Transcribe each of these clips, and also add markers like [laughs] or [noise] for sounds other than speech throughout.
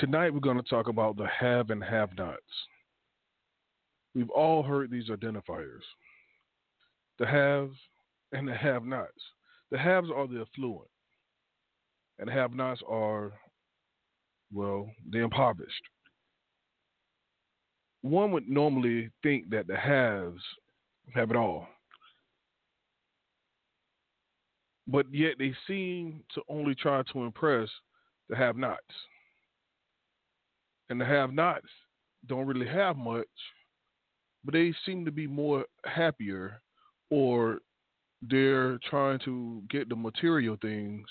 Tonight we're going to talk about the have and have nots. We've all heard these identifiers the haves and the have nots. The haves are the affluent, and the have nots are, well, the impoverished. One would normally think that the haves have it all. But yet they seem to only try to impress the have nots. And the have nots don't really have much, but they seem to be more happier or they're trying to get the material things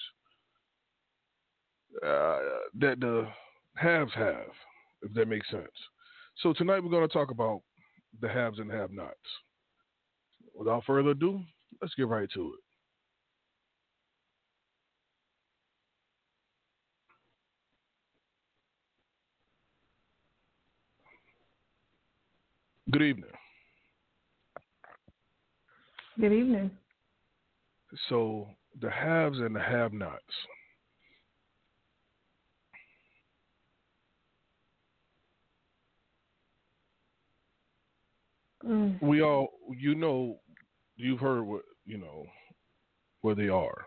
uh, that the haves have, if that makes sense. So tonight we're going to talk about the haves and have nots. Without further ado, let's get right to it. Good evening. Good evening. So, the haves and the have nots. Mm. We all, you know, you've heard what, you know, where they are.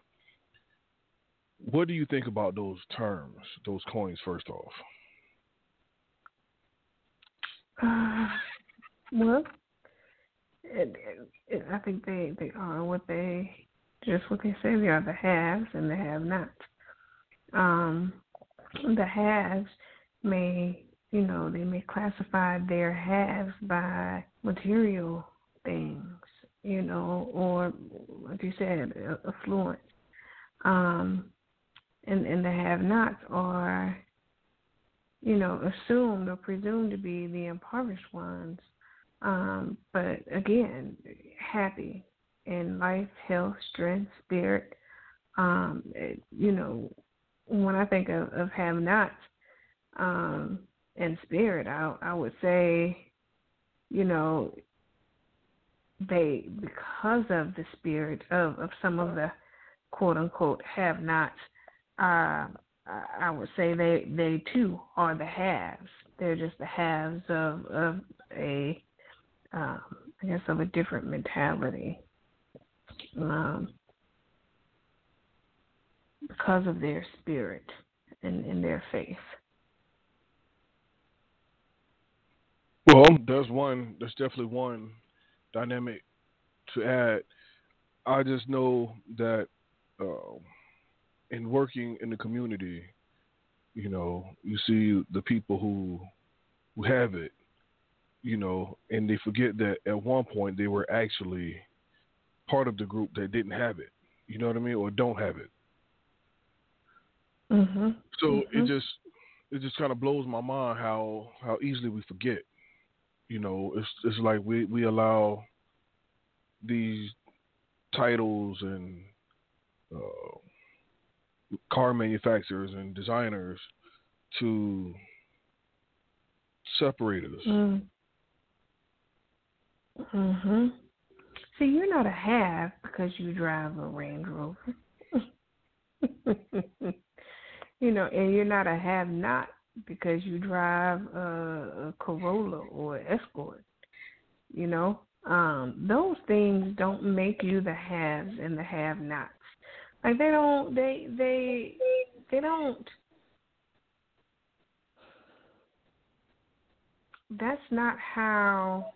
What do you think about those terms, those coins, first off? [sighs] Uh, well, I think they they are what they just what they say they are the haves and the have-nots. Um, the haves may you know they may classify their haves by material things, you know, or like you said, affluent. Um, and and the have-nots are you know, assumed or presumed to be the impoverished ones. Um, but again, happy in life, health, strength, spirit. Um, it, you know, when I think of, of have nots um, and spirit, I, I would say, you know, they because of the spirit of, of some of the quote unquote have nots, uh, I would say they they too are the haves. They're just the haves of of a um, I guess of a different mentality. Um, because of their spirit and, and their faith. Well, there's one. There's definitely one dynamic to add. I just know that uh, in working in the community, you know, you see the people who who have it, you know, and they forget that at one point they were actually part of the group that didn't have it. You know what I mean, or don't have it. Mm-hmm. So mm-hmm. it just it just kind of blows my mind how how easily we forget. You know, it's it's like we we allow these titles and uh, car manufacturers and designers to separate us. Mm. Mhm. See, you're not a have because you drive a Range Rover. [laughs] you know, and you're not a have not because you drive a, a Corolla or Escort. You know, um, those things don't make you the haves and the have nots. Like they don't they they they don't that's not how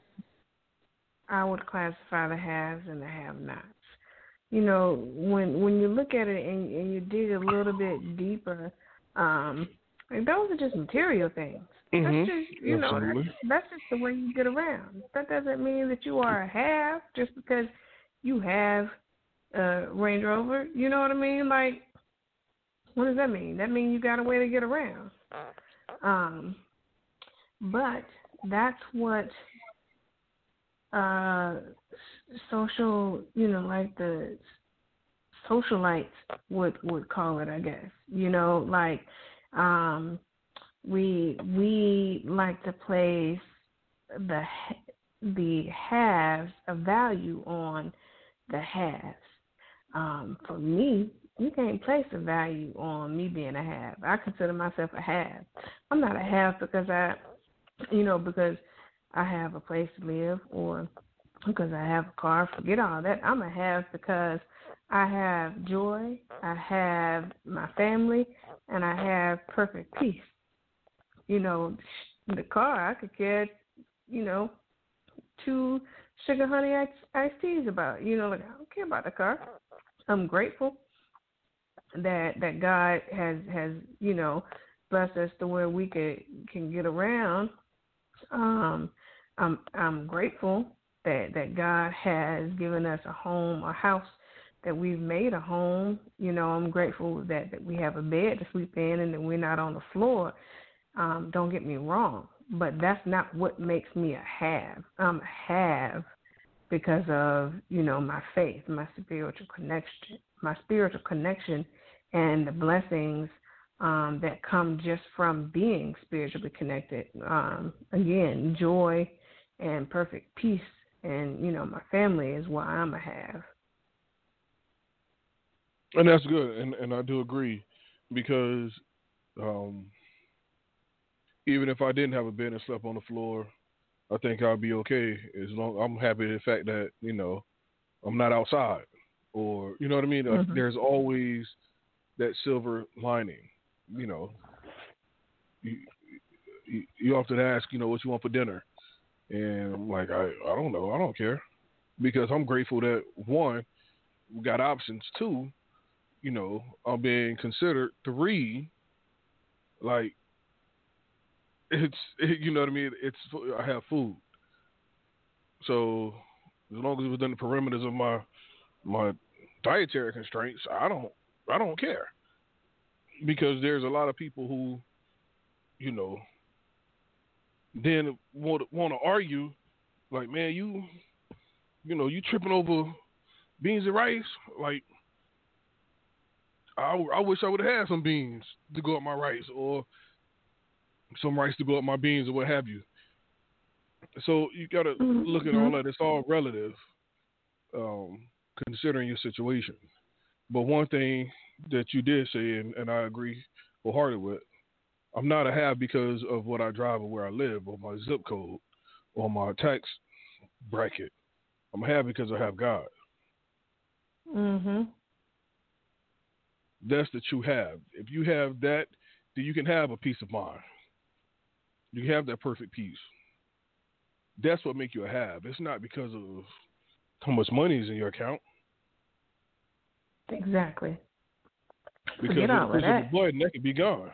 I would classify the haves and the have nots. You know, when when you look at it and, and you dig a little bit deeper, um, like those are just material things. Mm-hmm. That's just you know that's, that's just the way you get around. That doesn't mean that you are a have just because you have a Range Rover. You know what I mean? Like, what does that mean? That means you got a way to get around. Um, but that's what uh, social, you know, like the socialites would would call it, I guess. You know, like um, we we like to place the the haves of value on the haves um, for me, you can't place a value on me being a half. I consider myself a half. I'm not a half because I, you know, because I have a place to live or because I have a car. Forget all that. I'm a have because I have joy, I have my family, and I have perfect peace. You know, the car I could get, you know, two sugar honey ice, iced teas about. You know, like I don't care about the car. I'm grateful that that God has has you know blessed us to where we could can get around. Um, I'm I'm grateful that that God has given us a home, a house that we've made a home. You know, I'm grateful that that we have a bed to sleep in and that we're not on the floor. Um, don't get me wrong, but that's not what makes me a have. I'm a have because of you know my faith, my spiritual connection, my spiritual connection, and the blessings um, that come just from being spiritually connected. Um, again, joy and perfect peace, and you know my family is why I'm a have. And that's good, and and I do agree because um, even if I didn't have a bed and slept on the floor, I think I'll be okay as long I'm happy the fact that you know I'm not outside or you know what I mean. Mm-hmm. There's always that silver lining, you know. You, you, you often ask, you know, what you want for dinner, and I'm like, I I don't know, I don't care, because I'm grateful that one, we got options. Two, you know, I'm being considered. Three, like it's it, [laughs] you know what I mean. It's I have food, so as long as it's within the perimeters of my my dietary constraints, I don't I don't care because there's a lot of people who, you know, then want want to argue, like man, you, you know, you tripping over beans and rice, like. I, I wish I would have had some beans to go up my rice, or some rice to go up my beans or what have you. So you got to mm-hmm. look at all that. It's all relative, um, considering your situation. But one thing that you did say, and, and I agree wholeheartedly with, I'm not a have because of what I drive or where I live or my zip code or my tax bracket. I'm a have because I have God. Mm-hmm. That's the true have. If you have that, then you can have a peace of mind. You have that perfect peace. That's what make you a have. It's not because of how much money is in your account. Exactly. Because Forget all of that. blood, and that could be gone.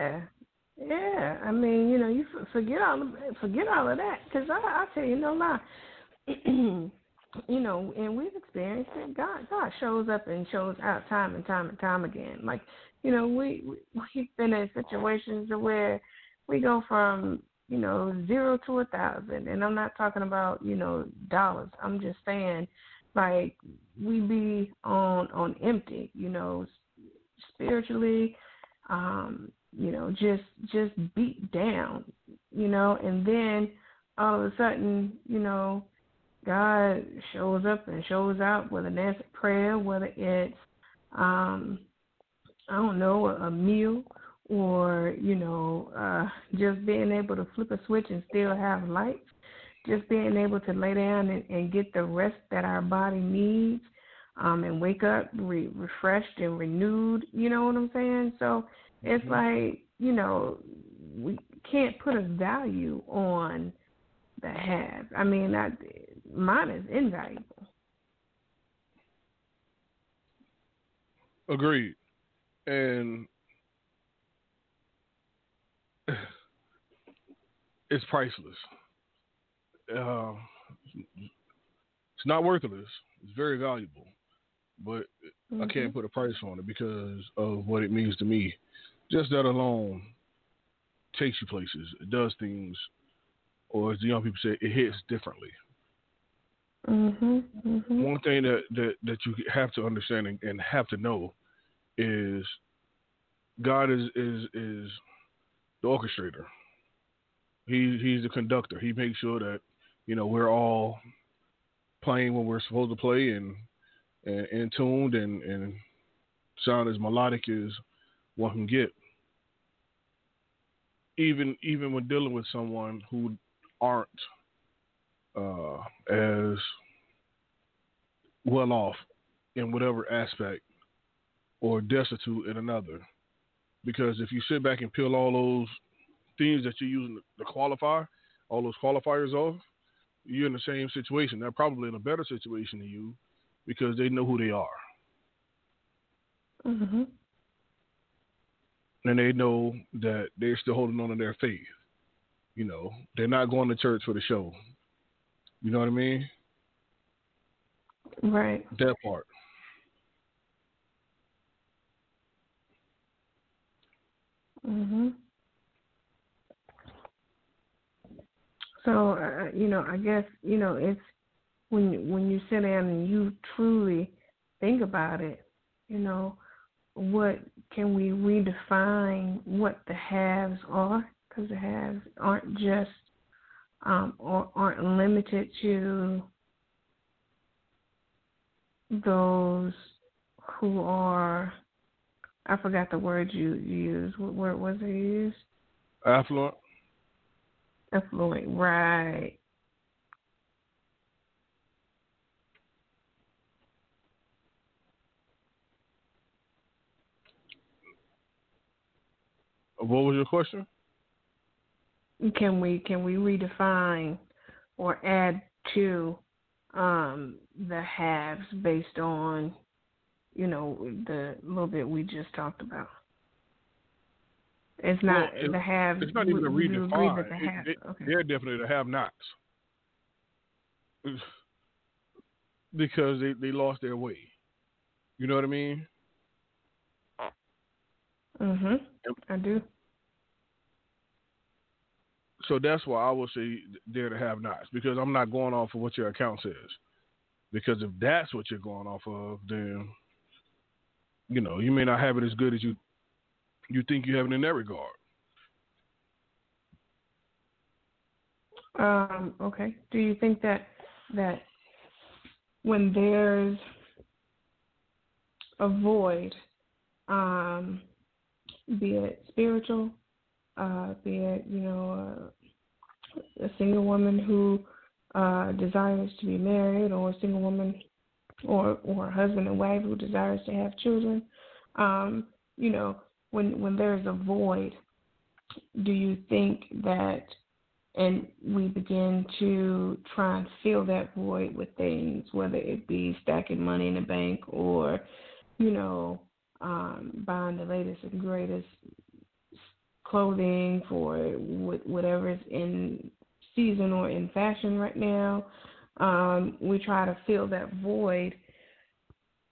Yeah, yeah. I mean, you know, you forget all of, forget all of that because I, I tell you no lie. [clears throat] you know, and we've experienced it. God, God shows up and shows out time and time and time again. Like you know, we, we [laughs] we've been in situations where we go from you know zero to a thousand, and I'm not talking about you know dollars. I'm just saying like we be on on empty, you know, spiritually, um, you know, just just beat down, you know, and then all of a sudden, you know, God shows up and shows out, whether that's a prayer, whether it's um I don't know, a meal or, you know, uh, just being able to flip a switch and still have light, just being able to lay down and, and get the rest that our body needs um, and wake up re- refreshed and renewed, you know what I'm saying? So it's mm-hmm. like, you know, we can't put a value on the have. I mean, that mine is invaluable. Agreed and [sighs] it's priceless. Uh, it's not worthless. It's very valuable, but mm-hmm. I can't mm-hmm. put a price on it because of what it means to me. Just that alone takes you places. It does things, or as the young people say, it hits differently. Mm-hmm, mm-hmm. One thing that, that, that you have to understand and, and have to know is God is is is the orchestrator. He he's the conductor. He makes sure that you know we're all playing when we're supposed to play, and and, and tuned and, and sound as melodic as one can get. Even even when dealing with someone who aren't uh, as well off in whatever aspect or destitute in another. Because if you sit back and peel all those things that you're using to qualify, all those qualifiers off, you're in the same situation. They're probably in a better situation than you because they know who they are. Mm-hmm. And they know that they're still holding on to their faith. You know, they're not going to church for the show. You know what I mean? Right. That part. Mhm. So uh, you know, I guess you know it's when when you sit down and you truly think about it. You know, what can we redefine what the haves are? Because the haves aren't just um, or aren't limited to those who are I forgot the word you, you used. What word was it used? Affluent. Affluent, right. What was your question? Can we can we redefine or add to um, the haves based on you know the little bit we just talked about. It's not well, it, the haves. It's not even a redefine. The have, it, okay. They're definitely the have-nots because they they lost their way. You know what I mean? Mhm. I do. So that's why I would say there to have-nots because I'm not going off of what your account says. Because if that's what you're going off of, then you know you may not have it as good as you you think you have it in that regard. Um, okay. Do you think that that when there's a void, um, be it spiritual, uh, be it you know uh, a single woman who uh, desires to be married, or a single woman, or or a husband and wife who desires to have children. Um, you know, when when there's a void, do you think that, and we begin to try and fill that void with things, whether it be stacking money in the bank or, you know, um, buying the latest and greatest clothing for whatever's in season or in fashion right now. Um, we try to fill that void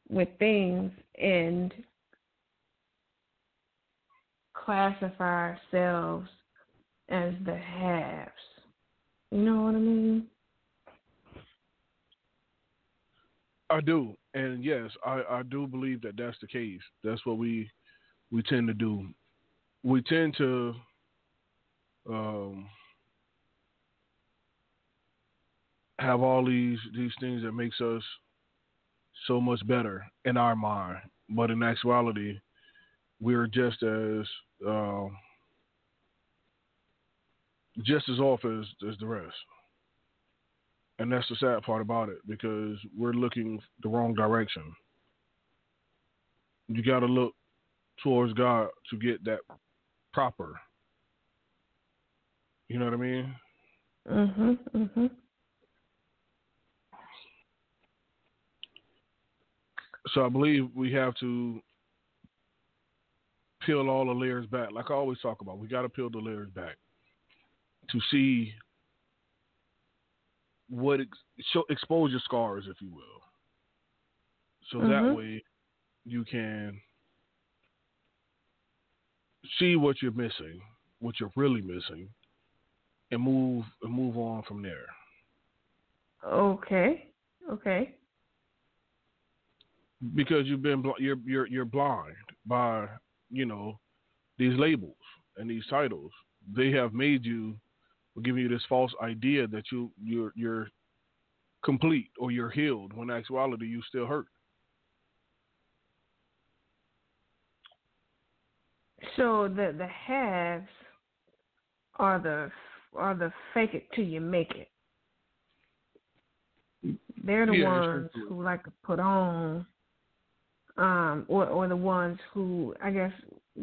with things and classify ourselves as the haves. You know what I mean? I do, and yes, I, I do believe that that's the case. That's what we we tend to do. We tend to um, have all these these things that makes us so much better in our mind, but in actuality, we're just as um, just as off as, as the rest. And that's the sad part about it because we're looking the wrong direction. You got to look towards God to get that proper. You know what I mean? Mhm. Mhm. So I believe we have to peel all the layers back. Like I always talk about, we got to peel the layers back to see what ex- show, expose your scars, if you will. So mm-hmm. that way you can see what you're missing, what you're really missing, and move and move on from there. Okay. Okay. Because you've been you're you're you're blind by you know, these labels and these titles. They have made you, Giving you this false idea that you you're you're complete or you're healed when actuality you still hurt. So the the halves are the are the fake it till you make it. They're the yeah, ones who like to put on, um, or or the ones who I guess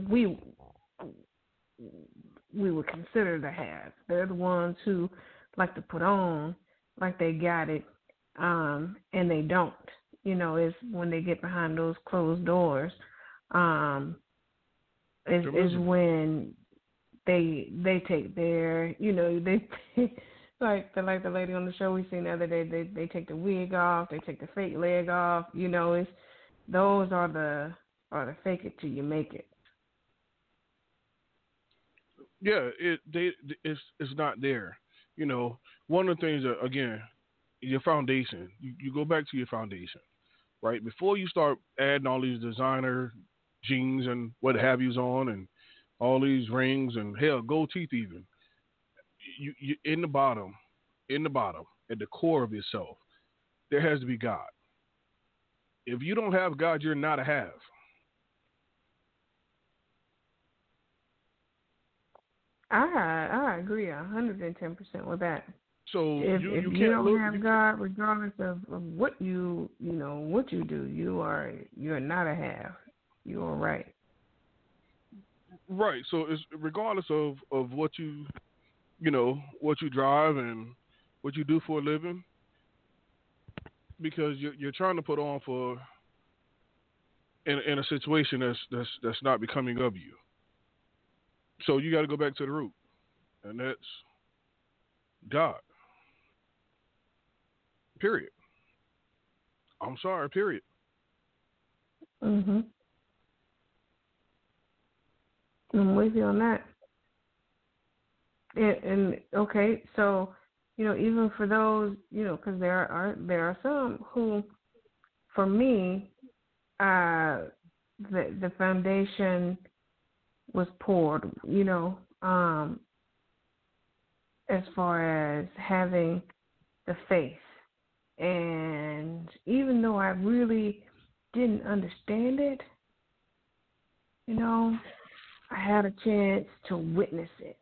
we we would consider the haves. They're the ones who like to put on like they got it, um, and they don't. You know, it's when they get behind those closed doors, um, is is when they they take their you know [laughs] they like the like the lady on the show we seen the other day they they take the wig off they take the fake leg off you know it's those are the are the fake it till you make it Yeah, it they it's it's not there. You know, one of the things that again, your foundation. You, you go back to your foundation, right? Before you start adding all these designer jeans and what have yous on, and all these rings and hell, gold teeth even. You you in the bottom, in the bottom, at the core of yourself, there has to be God. If you don't have God, you're not a have. I i agree a hundred and ten percent with that So if you, if you you, don't look. have you- god regardless of, of what you you know what you do you are you're not a have you are right Right. So it's regardless of of what you, you know, what you drive and what you do for a living, because you're you're trying to put on for in in a situation that's that's that's not becoming of you. So you got to go back to the root, and that's God. Period. I'm sorry. Period. mhm I'm with you on that. And, and okay, so you know, even for those, you know, because there are there are some who, for me, uh, the the foundation was poured. You know, um, as far as having the faith, and even though I really didn't understand it, you know, I had a chance to witness it,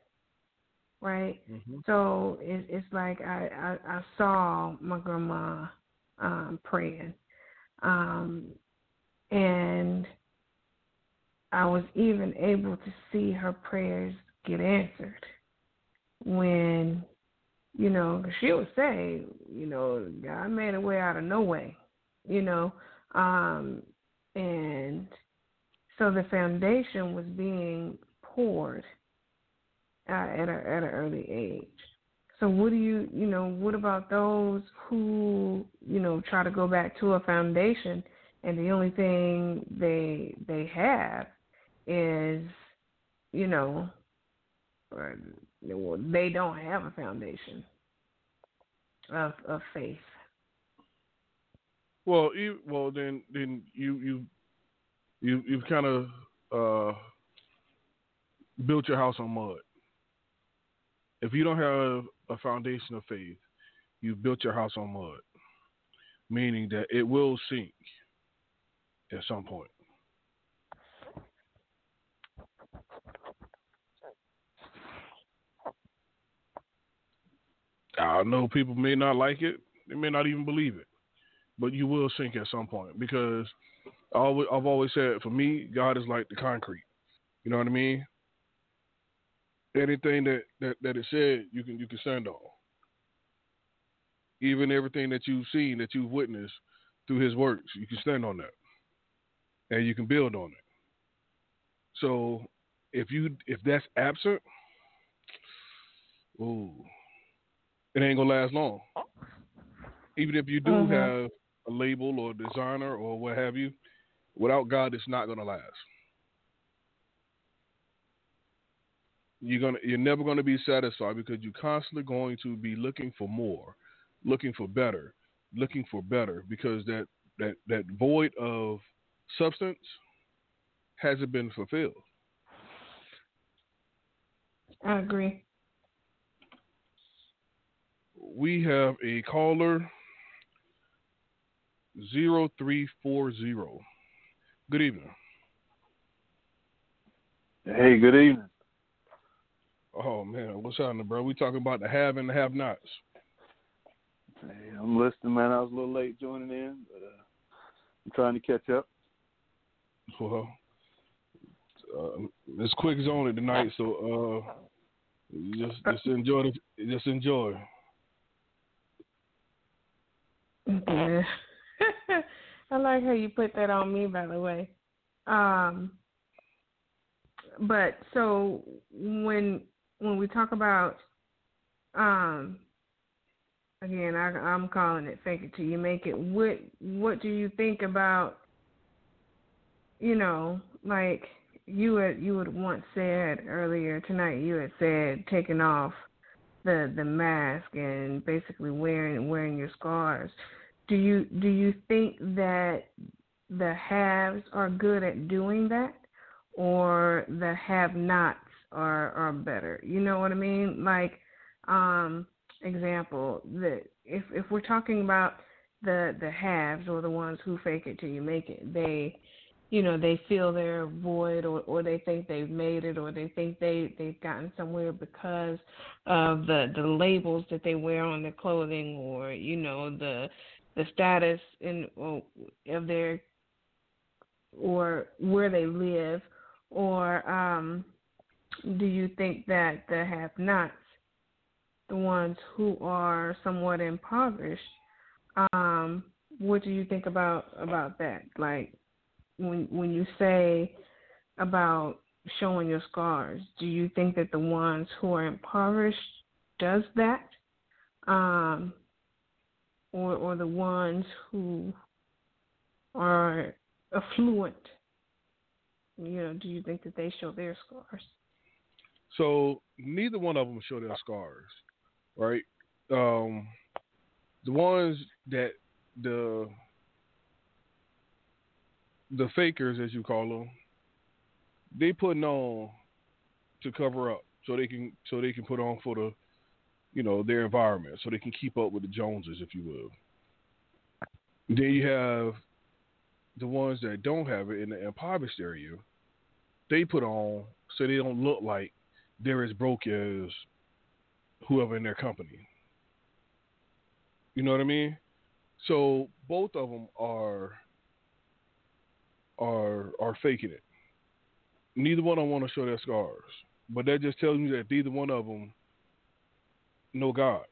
right? Mm-hmm. So it, it's like I, I, I saw my grandma um, praying, um, and I was even able to see her prayers get answered when, you know, she would say, you know, God made a way out of no way, you know, um, and so the foundation was being poured uh, at a at an early age. So what do you you know what about those who you know try to go back to a foundation and the only thing they they have is you know they don't have a foundation of of faith. Well, well then then you you you you've kind of uh, built your house on mud. If you don't have a foundation of faith, you've built your house on mud, meaning that it will sink at some point. I know people may not like it; they may not even believe it, but you will sink at some point because I've always said for me, God is like the concrete. You know what I mean? Anything that, that, that it said, you can you can stand on. Even everything that you've seen, that you've witnessed through His works, you can stand on that, and you can build on it. So, if you if that's absent, ooh, it ain't gonna last long. Even if you do Mhm. have a label or a designer or what have you, without God, it's not gonna last. You're gonna you're never gonna be satisfied because you're constantly going to be looking for more, looking for better, looking for better because that that that void of substance hasn't been fulfilled. I agree. We have a caller zero three four zero. Good evening. Hey, good evening. Oh man, what's happening, bro? We talking about the have and the have nots. Hey, I'm listening, man. I was a little late joining in, but uh, I'm trying to catch up. Well, uh, it's quick zone tonight, so uh, just just enjoy the, just enjoy. Yeah. [laughs] I like how you put that on me, by the way. Um, but so when when we talk about um again I I'm calling it fake it till you make it what what do you think about you know like you had you had once said earlier tonight you had said taking off the the mask and basically wearing wearing your scars do you do you think that the haves are good at doing that or the have nots are are better. You know what I mean? Like, um, example, the if if we're talking about the the haves or the ones who fake it till you make it, they you know, they feel they're void or, or they think they've made it or they think they, they've gotten somewhere because of the, the labels that they wear on their clothing or, you know, the the status in of their or where they live or um, do you think that the have-nots, the ones who are somewhat impoverished, um, what do you think about about that? Like when when you say about showing your scars, do you think that the ones who are impoverished does that, um, or or the ones who are affluent you know, do you think that they show their scars? So neither one of them show their scars, right? Um, the ones that the the fakers, as you call them, they putting on to cover up so they can so they can put on for the you know their environment so they can keep up with the Joneses, if you will. Then you have the ones that don't have it in the impoverished area, they put on so they don't look like they're as broke as whoever in their company. You know what I mean? So both of them are are are faking it. Neither one of them want to show their scars, but that just tells me that neither one of them know God.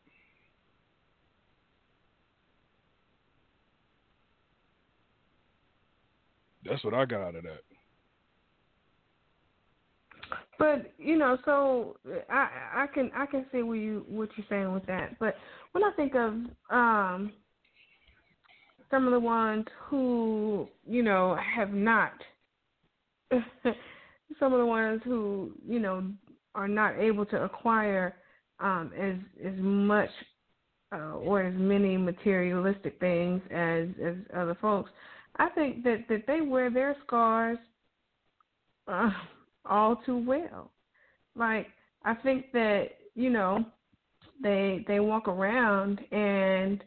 That's what I got out of that. But you know, so I I can I can see what you what you're saying with that. But when I think of um some of the ones who you know have not, [laughs] some of the ones who you know are not able to acquire um, as as much uh, or as many materialistic things as as other folks. I think that that they wear their scars uh, all too well. Like I think that you know they they walk around and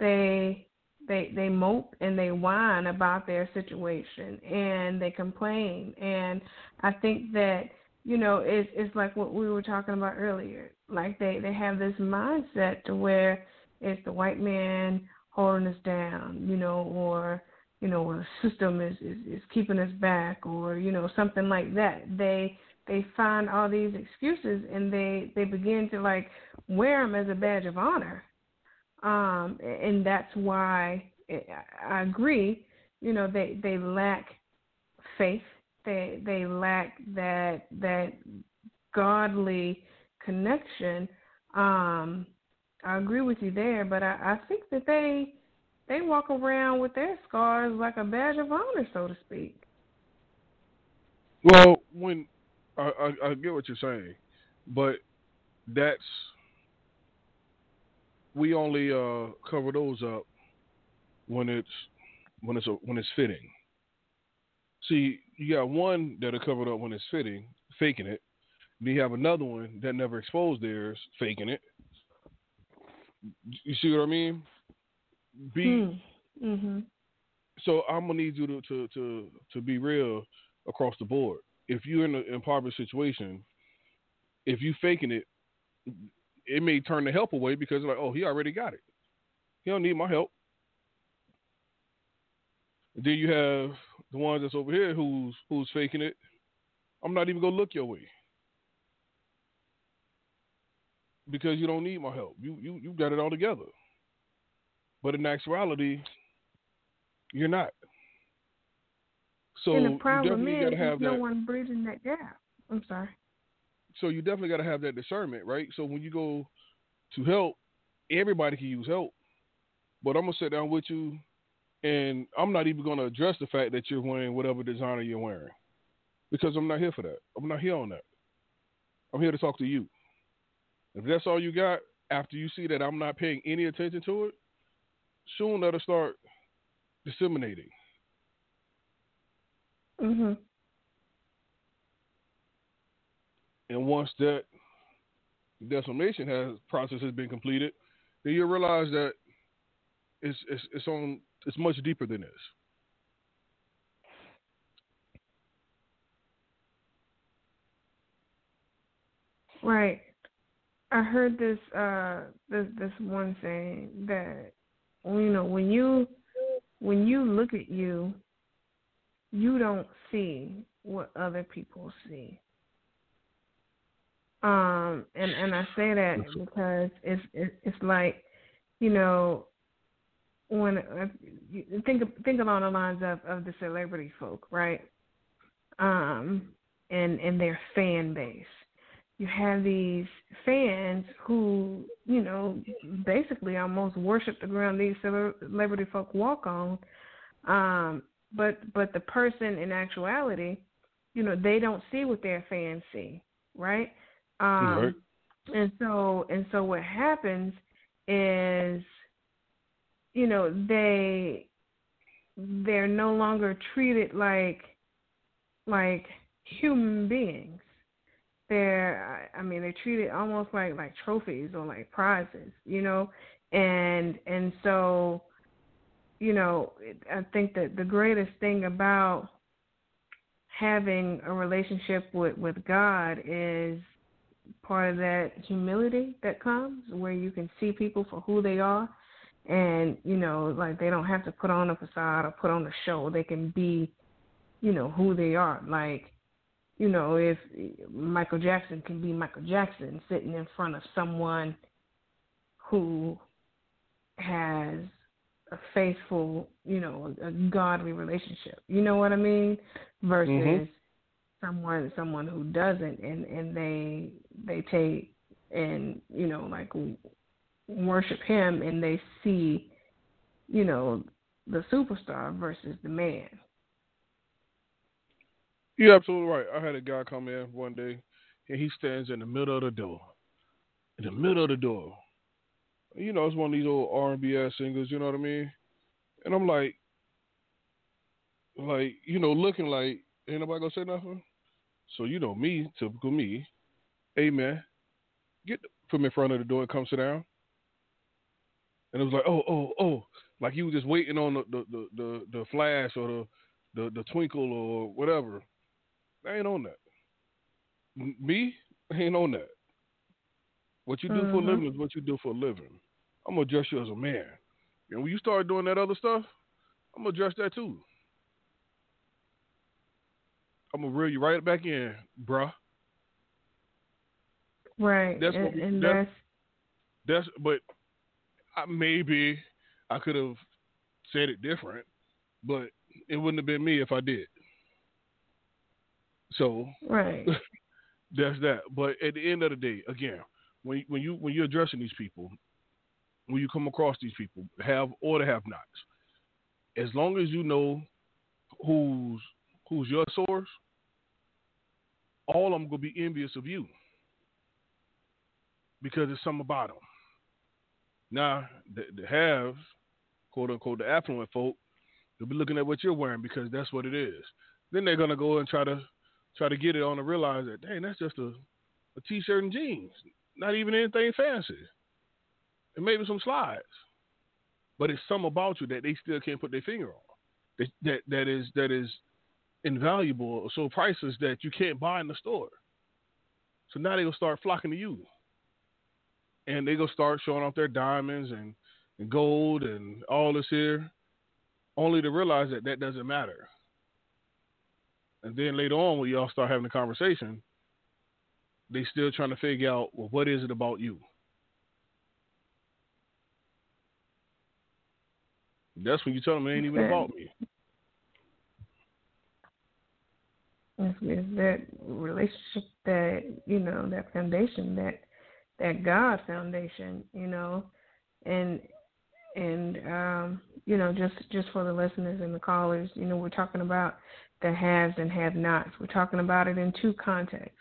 they they they mope and they whine about their situation and they complain and I think that you know it's it's like what we were talking about earlier. Like they they have this mindset to where it's the white man holding us down, you know, or you know, a system is, is, is keeping us back or, you know, something like that. They they find all these excuses and they they begin to like wear them as a badge of honor. Um, and that's why I agree, you know, they they lack faith. They they lack that that godly connection. Um, I agree with you there, but I, I think that they they walk around with their scars like a badge of honor, so to speak. Well, when I, I, I get what you're saying, but that's we only uh, cover those up when it's when it's a, when it's fitting. See, you got one that are covered up when it's fitting, faking it. Then you have another one that never exposed theirs, faking it. You see what I mean? be mm-hmm. so I'm gonna need you to, to to to be real across the board. if you're in an impoverished situation, if you faking it, it may turn the help away because like, oh, he already got it. He don't need my help. And then you have the ones that's over here who's who's faking it. I'm not even gonna look your way because you don't need my help. You you you got it all together. But in actuality, you're not. So and the problem you definitely is, gotta have no that. one bridging that gap. I'm sorry. So you definitely got to have that discernment, right? So when you go to help, everybody can use help. But I'm gonna sit down with you, and I'm not even gonna address the fact that you're wearing whatever designer you're wearing, because I'm not here for that. I'm not here on that. I'm here to talk to you. If that's all you got, after you see that I'm not paying any attention to it, soon that'll start disseminating. Mhm. And once that decimation has process has been completed, then you realize that it's it's it's on it's much deeper than this. Right. I heard this uh this this one saying that you know when you when you look at you you don't see what other people see. Um and and I say that because it's it's, like you know when uh, you think think along the lines of of the celebrity folk, right? Um and and their fan base you have these fans who, you know, basically almost worship the ground these celebrity folk walk on. Um, but but the person in actuality, you know, they don't see what their fans see, right? Um, right. And so and so what happens is, you know, they they're no longer treated like like human beings they're I mean they're treated almost like like trophies or like prizes, you know, and and so you know I think that the greatest thing about having a relationship with with God is part of that humility that comes where you can see people for who they are and you know like they don't have to put on a facade or put on a show they can be you know who they are like you know, if Michael Jackson can be Michael Jackson sitting in front of someone who has a faithful, you know, a godly relationship. You know what I mean? Versus mm-hmm. Someone someone who doesn't and and they they take and you know like worship him and they see you know the superstar versus the man You're absolutely right. I had a guy come in one day, and he stands in the middle of the door. In the middle of the door. You know, it's one of these old R and B ass singers. You know what I mean? And I'm like, like you know, looking like ain't nobody gonna say nothing. So you know me, typical me. Hey man, get from in front of the door and come sit down. And it was like, oh, oh, oh, like he was just waiting on the the the, the, the flash or the, the the twinkle or whatever. I ain't on that. Me, I ain't on that. What you do mm-hmm. for a mm-hmm. living is what you do for a living. I'm gonna address you as a man. And when you start doing that other stuff, I'm gonna address that too. I'm gonna reel you right back in, bruh. Right. That's and, what, and that's, that's that's but I, maybe I could have said it different, but it wouldn't have been me if I did. So right, [laughs] that's that. But at the end of the day, again, when when you when you're addressing these people, when you come across these people, have or the have nots, as long as you know who's who's your source, all of them gonna be envious of you because it's something about them. Now the, the haves, quote unquote, the affluent folk, they'll be looking at what you're wearing because that's what it is. Then they're gonna go and try to try to get it on and realize that, dang, that's just a, a t-shirt and jeans, not even anything fancy, and maybe some slides. But it's something about you that they still can't put their finger on. That that, that is that is invaluable, so priceless that you can't buy in the store. So now they're gonna start flocking to you. And they're gonna start showing off their diamonds and, and gold and all this here, only to realize that that doesn't matter. And then later on, when y'all start having a conversation, they still trying to figure out, well, what is it about you? That's when you tell them it ain't even about me. It's, that relationship that you know that foundation that that God foundation you know? And and um you know just just for the listeners and the callers you know we're talking about the haves and have nots we're talking about it in two contexts.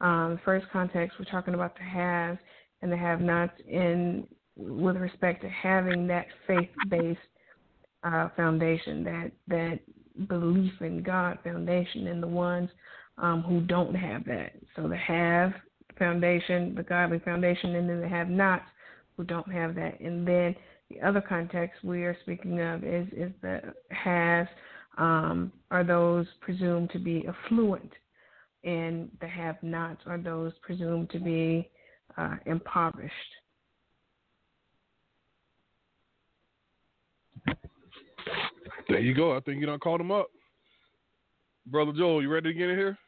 Um first context we're talking about the haves and the have nots in with respect to having that faith based uh, foundation that that belief in God foundation and the ones um, who don't have that. So the have foundation, the godly foundation, and then the have nots who don't have that. And then the other context we are speaking of is is the has um, are those presumed to be affluent, and the have nots are those presumed to be uh, impoverished. There you go. I think you don't call them up. Brother Joel, you ready to get in here?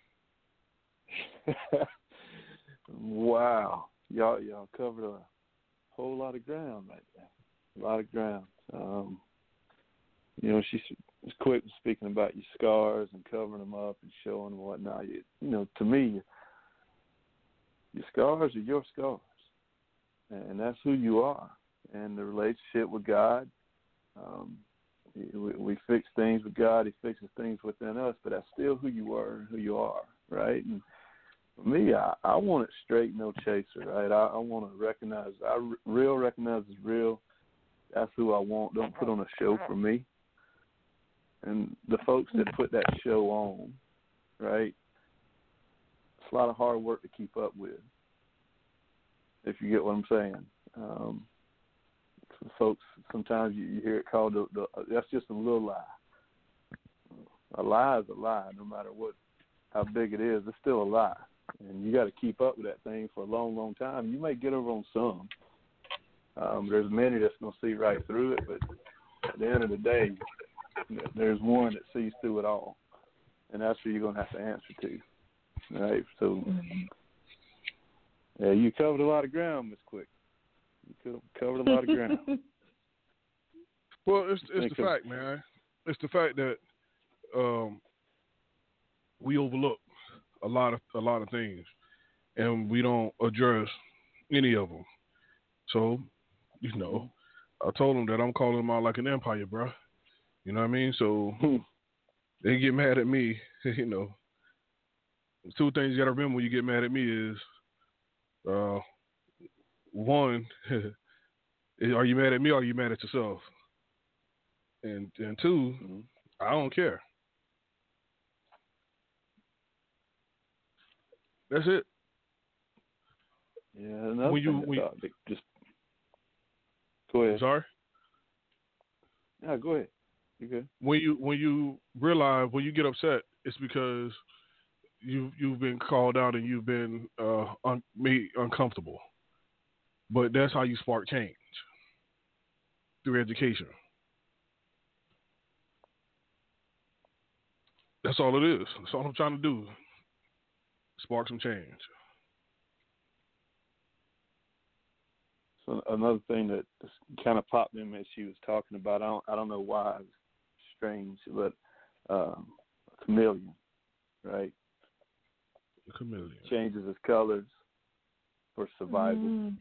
[laughs] wow. Y'all y'all covered a whole lot of ground right there. A lot of ground. Um, you know, she's quick speaking about your scars and covering them up and showing them whatnot. You, you know, to me, your scars are your scars, and that's who you are. And the relationship with God, um, we, fix things with God. He fixes things within us, but that's still who you are, who you are, right? And for me, I, I want it straight, no chaser, right? I, I want to recognize, I real recognize is real. That's who I want. Don't put on a show for me. And the folks that put that show on, right? It's a lot of hard work to keep up with. If you get what I'm saying. Um, folks sometimes you, you hear it called the, the that's just a little lie. A lie is a lie, no matter what how big it is. It's still a lie, and you got to keep up with that thing for a long, long time. You may get over on some. Um, there's many that's going to see right through it, but at the end of the day, there's one that sees through it all, and that's who you're going to have to answer to. Right? So, yeah, you covered a lot of ground, Miss Quick. You could have covered a lot of ground. [laughs] well, it's it's the fact, man. It's the fact that um, we overlook a lot of a lot of things, and we don't address any of them. So, you know, I told them that I'm calling them out like an empire, bro. You know what I mean? So hmm. they get mad at me. [laughs] You know, two things you got to remember when you get mad at me is uh, one, [laughs] are you mad at me or are you mad at yourself? And and 2 mm-hmm. I don't care. That's it. Yeah, when you when, just go ahead. Sorry. Yeah, go ahead. You good? When you when you realize when you get upset, it's because you you've been called out and you've been uh, un, made uncomfortable. But that's how you spark change through education. That's all it is. That's all I'm trying to do. Spark some change. So another thing that kind of popped in as she was talking about, I don't, I don't know why it's strange, but um, a chameleon, right? A chameleon changes its colors for survival. Mm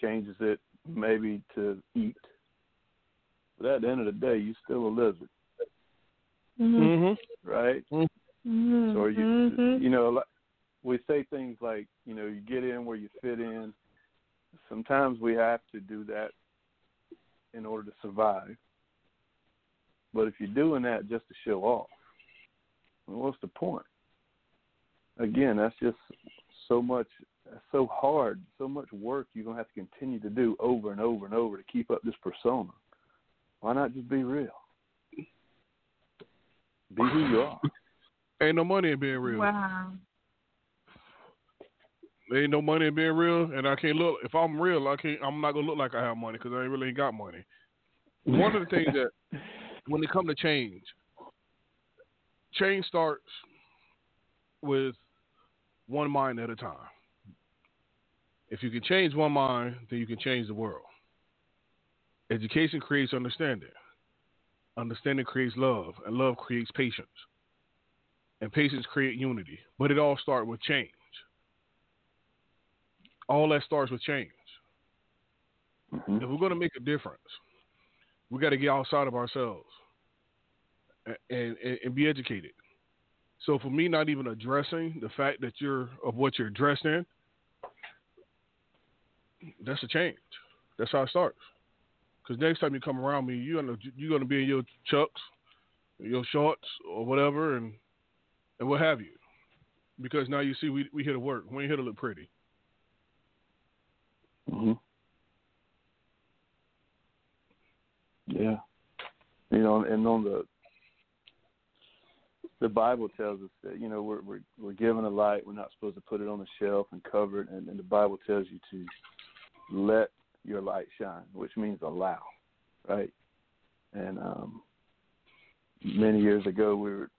changes it maybe to eat. But at the end of the day, you're still a lizard. Mm-hmm. Right? Mm-hmm. So you, mm-hmm. you know, we say things like, you know, you get in where you fit in. Sometimes we have to do that in order to survive. But if you're doing that just to show off, well, what's the point? Again, that's just so much so hard, so much work you're gonna have to continue to do over and over and over to keep up this persona. Why not just be real? Be who you are. [laughs] Ain't no money in being real. Wow. There ain't no money in being real, and I can't look. If I'm real, I can't. I'm not gonna look like I have money because I ain't really ain't got money. One of the things that [laughs] when it come to change, change starts with one mind at a time. If you can change one mind, then you can change the world. Education creates understanding. Understanding creates love, and love creates patience. And patience creates unity. But it all starts with change. All that starts with change. Mm-hmm. If we're going to make a difference, we got to get outside of ourselves and, and, and be educated. So for me, not even addressing the fact that you're of what you're dressed in, that's a change. That's how it starts. Because next time you come around me, you're gonna you're gonna be in your chucks, your shorts, or whatever, and and what have you. Because now you see we we here to work. We ain't here to look pretty. hmm Yeah, you know, and on the the Bible tells us that you know we're we're we're given a light. We're not supposed to put it on the shelf and cover it. And, and the Bible tells you to let your light shine, which means allow, right? And um, many years ago, we were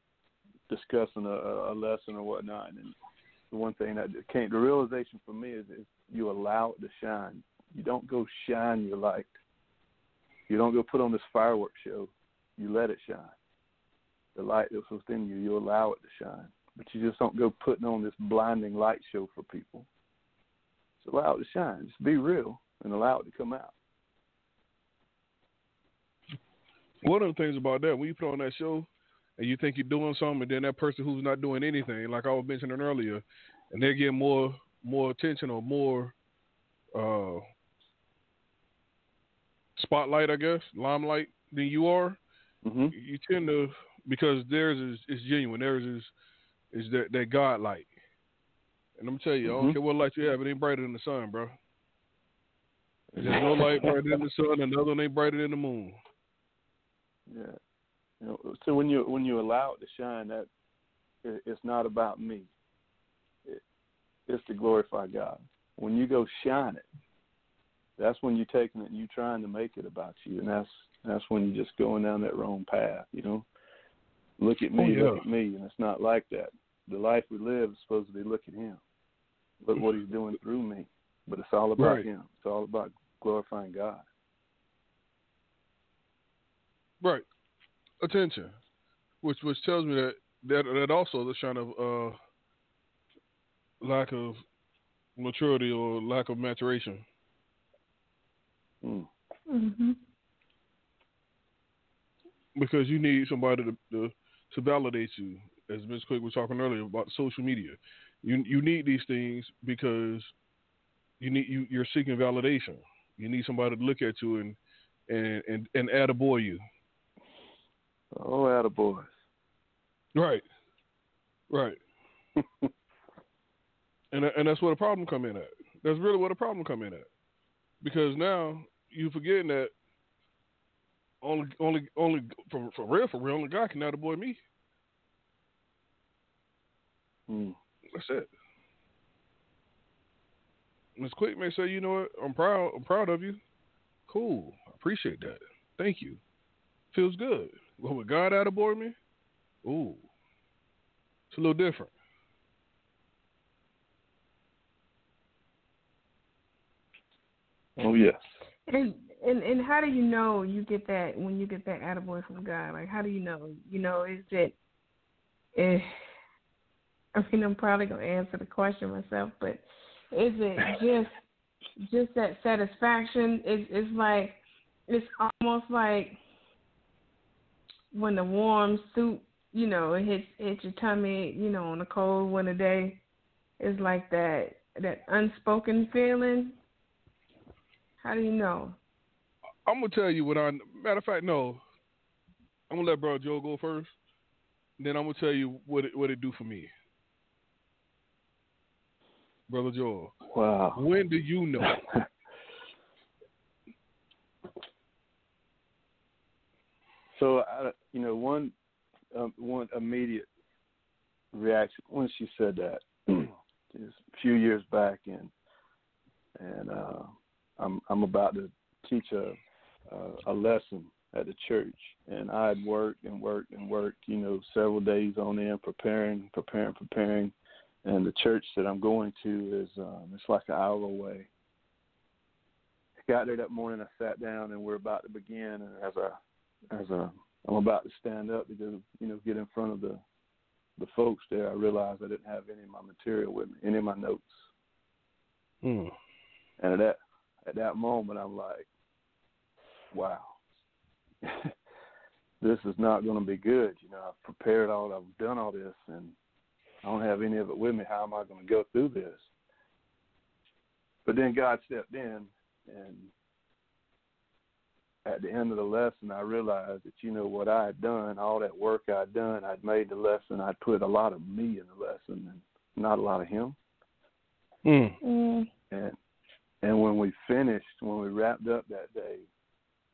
discussing a, a lesson or whatnot, and the one thing that came, the realization for me is, is you allow it to shine. You don't go shine your light. You don't go put on this fireworks show. You let it shine. The light that's within you, you allow it to shine. But you just don't go putting on this blinding light show for people. Just allow it to shine. Just be real and allow it to come out. One of the things about that, when you put on that show and you think you're doing something, and then that person who's not doing anything, like I was mentioning earlier, and they're getting more more attention or more uh, spotlight, I guess, limelight than you are, Mm-hmm. you tend to because theirs is, is genuine. Theirs is is that that God light. And I'm gonna tell you, I don't Mhm. care what light you have, it ain't brighter than the sun, bro. There's no light brighter than the [laughs] sun, and another one ain't brighter than the moon. Yeah. You know, so when you when you allow it to shine, that it, it's not about me. It, it's to glorify God. When you go shine it, that's when you're taking it and you trying to make it about you, and that's that's when you're just going down that wrong path. You know, look at me, Oh, yeah. look at me, and it's not like that. The life we live is supposed to be look at Him, look what He's doing through me. But it's all about Right. Him. It's all about glorifying God. Right. Attention. Which which tells me that that that also the sign of uh lack of maturity or lack of maturation. Mm. Mhm. Because you need somebody to to, to validate you. As Ms. Quick was talking earlier about social media. You you need these things because you need you, you're seeking validation. You need somebody to look at you and and and, and attaboy you. Oh, attaboys. Right. Right. [laughs] and and that's where the problem come in at. That's really where the problem come in at. Because now you forgetting that only only only for for real for real only God can attaboy me. Mm. That's it. Miss Quick may say, you know what, I'm proud I'm proud of you. Cool. I appreciate that. Thank you. Feels good. But with God attaboy me, ooh. It's a little different. Oh yes. And and and how do you know you get that when you get that attaboy from God? Like how do you know? You know, is it eh, [laughs] I mean I'm probably gonna answer the question myself, but is it just just that satisfaction? It's it's like it's almost like when the warm soup, you know, it hits hits your tummy, you know, on a cold winter day. It's like that that unspoken feeling. How do you know? I'm gonna tell you what I. Matter of fact, no. I'm gonna let Bro Joe go first. Then I'm gonna tell you what it what it do for me, Brother Joel. Wow. When do you know? [laughs] so I, you know, one um, one immediate reaction when she said that [clears throat] is a few years back, and and uh, I'm I'm about to teach a a, a lesson at the church, and I had worked and worked and worked, you know, several days on end, preparing, preparing, preparing. And the church that I'm going to is um, it's like an hour away. Got there that morning. I sat down, and we're about to begin. And as I as I I'm about to stand up to go, you know, get in front of the the folks there, I realized I didn't have any of my material with me, any of my notes. Hmm. And at that at that moment, I'm like, wow, [laughs] this is not going to be good. You know, I've prepared all, I've done all this, and I don't have any of it with me. How am I going to go through this? But then God stepped in, and at the end of the lesson, I realized that you know what I had done, all that work I'd done, I'd made the lesson. I'd put a lot of me in the lesson, and not a lot of him. Mm. Mm. And and when we finished, when we wrapped up that day,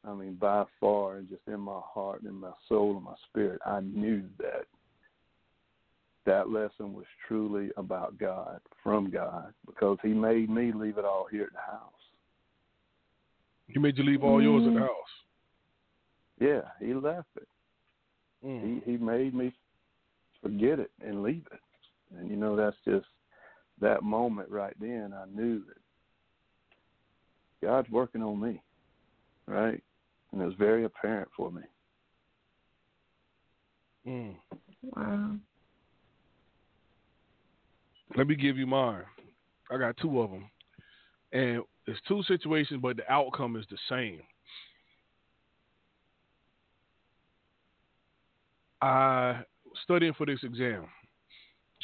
I mean, by far, and just in my heart in my soul and my spirit, I knew that that lesson was truly about God, from God, because He made me leave it all here at the house. He made you leave all yours at the Mm. house. Yeah, He left it. Mm. He He made me forget it and leave it. And you know, that's just that moment right then. I knew that God's working on me, right? And it was very apparent for me. Mm. Wow. Let me give you mine. I got two of them, and it's two situations, but the outcome is the same. I studying for this exam,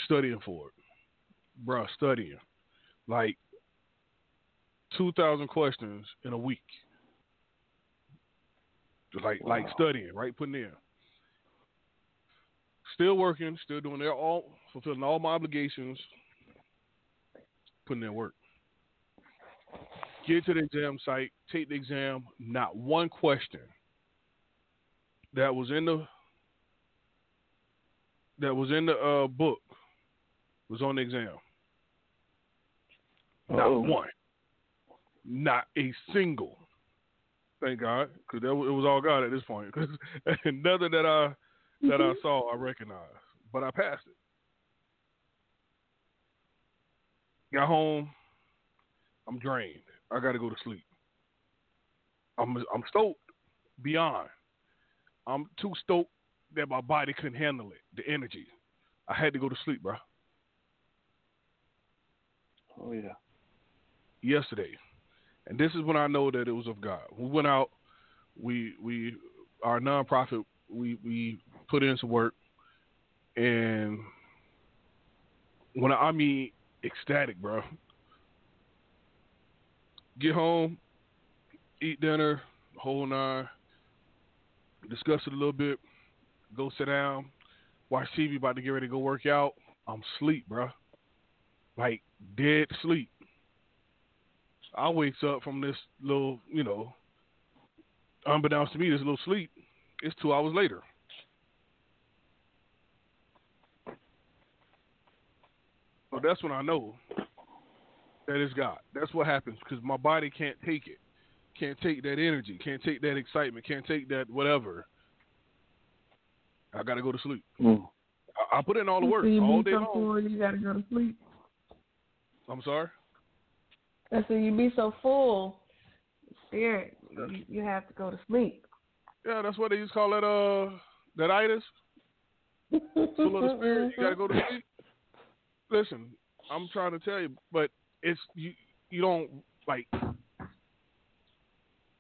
studying for it, bro, studying like two thousand questions in a week. Like like studying, right? Putting in. Still working, still doing their all fulfilling all my obligations, putting in work. Get to the exam site, take the exam, not one question that was in the that was in the uh, book was on the exam. Not Oh. one. Not a single. Thank God, because it was all God at this point. 'Cause [laughs] nothing that I that I mm-hmm. saw I recognized, but I passed it. Got home. I'm drained. I got to go to sleep. I'm I'm stoked beyond. I'm too stoked that my body couldn't handle it. The energy. I had to go to sleep, bro. Oh yeah. yesterday, and this is when I know that it was of God. We went out, we we our nonprofit, we we put in some work, and when I, I mean ecstatic, bro. Get home, eat dinner, whole nine, discuss it a little bit, go sit down, watch TV, about to get ready to go work out. I'm sleep, bro. Like dead sleep. I wakes up from this little, you know, unbeknownst to me, this little sleep. It's two hours later. That's when I know that it's God. That's what happens because my body can't take it, can't take that energy, can't take that excitement, can't take that whatever. I got to go to sleep. Mm. I, I put in all the work So you all day so long. full, you gotta go to sleep. I'm sorry. And so you be so full, spirit, you, you have to go to sleep. Yeah, that's what they used to call that. Uh, that itis. [laughs] full of the spirit. You gotta go to sleep. Listen, I'm trying to tell you, but it's you. You don't like.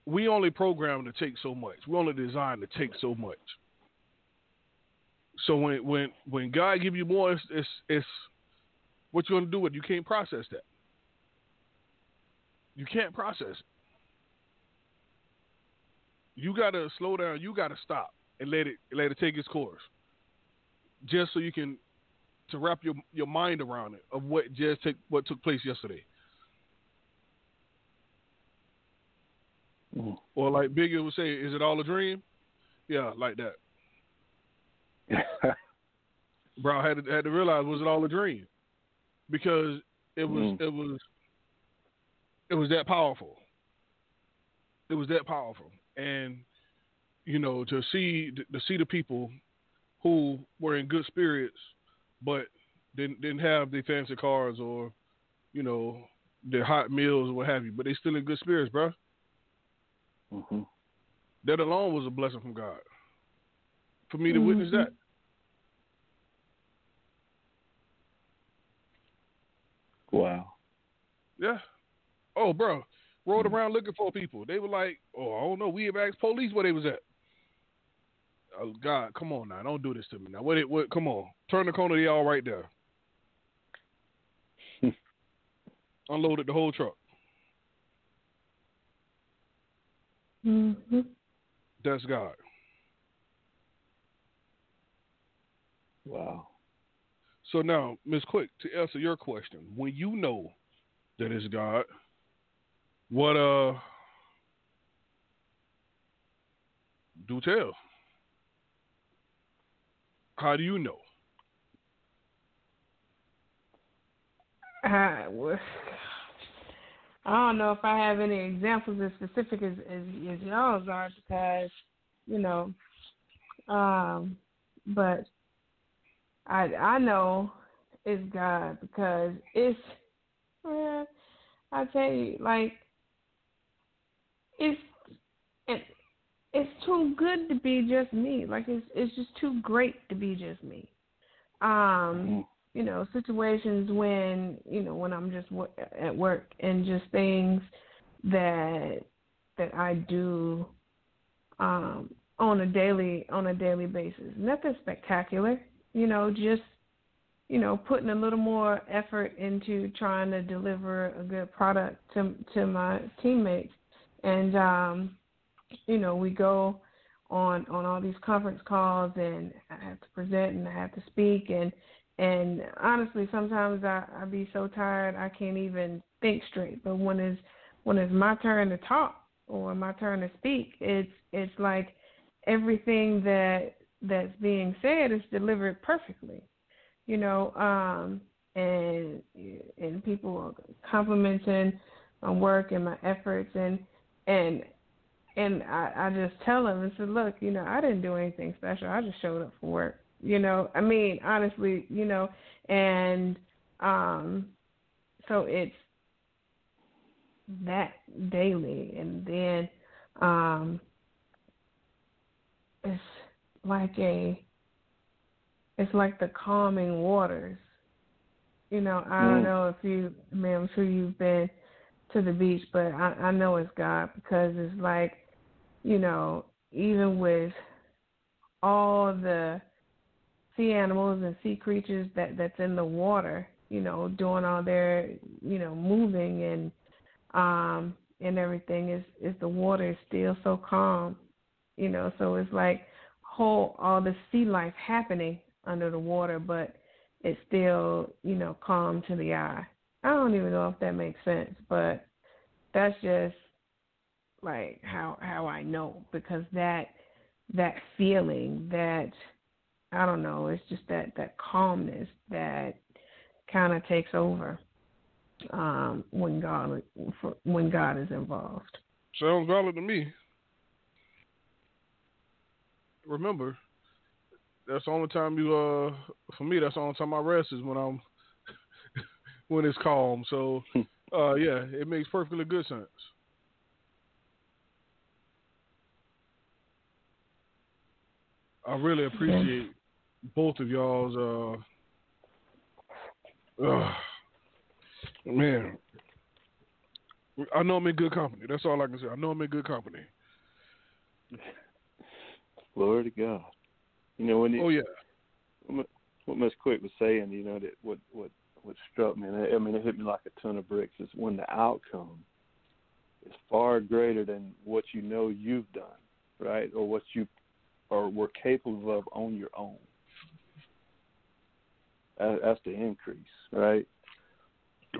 We only program to take so much. We only designed to take so much. So when when when God give you more, it's it's, it's what you gonna do with it. You can't process that. You can't process it. You gotta slow down. You gotta stop and let it let it take its course, just so you can to wrap your your mind around it of what just took what took place yesterday. Mm. Or like Biggie would say, is it all a dream? Yeah, like that. [laughs] bro, I had to had to realize was it all a dream? Because it was Mm. it was it was that powerful. It was that powerful, and you know to see to see the people who were in good spirits, but didn't didn't have the fancy cars or you know their hot meals or what have you, but they still in good spirits, bro. hmm That alone was a blessing from God for me to witness Mhm. that. Wow. Yeah. Oh, bro, rode around looking for people. They were like, "Oh, I don't know. We have asked police where they was at." Oh God, come on now! Don't do this to me now. What? It, what? Come on, turn the corner. y'all, right there. [laughs] Unloaded the whole truck. hmm That's God. Wow. So now, Miss Quick, to answer your question, when you know that it's God, what uh do tell? How do you know? I, was- I don't know if I have any examples as specific as as, as y'all's are because you know, um, but I I know it's God because it's I tell you like it's it, it's too good to be just me. Like it's it's just too great to be just me. Um Mhm. you know situations when you know when I'm just wo- at work and just things that that I do um on a daily on a daily basis. Nothing spectacular, you know, just you know, putting a little more effort into trying to deliver a good product to to my teammates. And um you know, we go on on all these conference calls and I have to present and I have to speak and and honestly sometimes I I be so tired I can't even think straight. But when it's when it's my turn to talk or my turn to speak, it's it's like everything that that's being said is delivered perfectly. You know, um and and people are complimenting my work and my efforts and and and I, I just tell them and said, look, you know, I didn't do anything special. I just showed up for work. You know, I mean, honestly, you know, and um, so it's that daily, and then um, it's like a, it's like the calming waters. You know, I don't Mm. know if you, I mean, I'm sure you've been to the beach, but I, I know it's God because it's like you know, even with all the sea animals and sea creatures that that's in the water, you know, doing all their, you know, moving and um and everything is is the water is still so calm, you know, so it's like whole all the sea life happening under the water, but it's still, you know, calm to the eye. I don't even know if that makes sense, but that's just like how how I know because that that feeling that I don't know it's just that that calmness that kind of takes over um when God for, when God is involved. Sounds valid to me. Remember, that's the only time you uh for me that's the only time I rest is when I'm [laughs] when it's calm. So [laughs] uh yeah, it makes perfectly good sense. I really appreciate both of y'all's uh, uh man. I know I'm in good company. That's all I can say. I know I'm in good company. [laughs] Glory to God. You know when you, Oh yeah. what Miss Quick was saying, you know, that what what what struck me, I mean, it hit me like a ton of bricks. Is when the outcome is far greater than what you know you've done, right, or what you or were capable of on your own. That's the increase, right?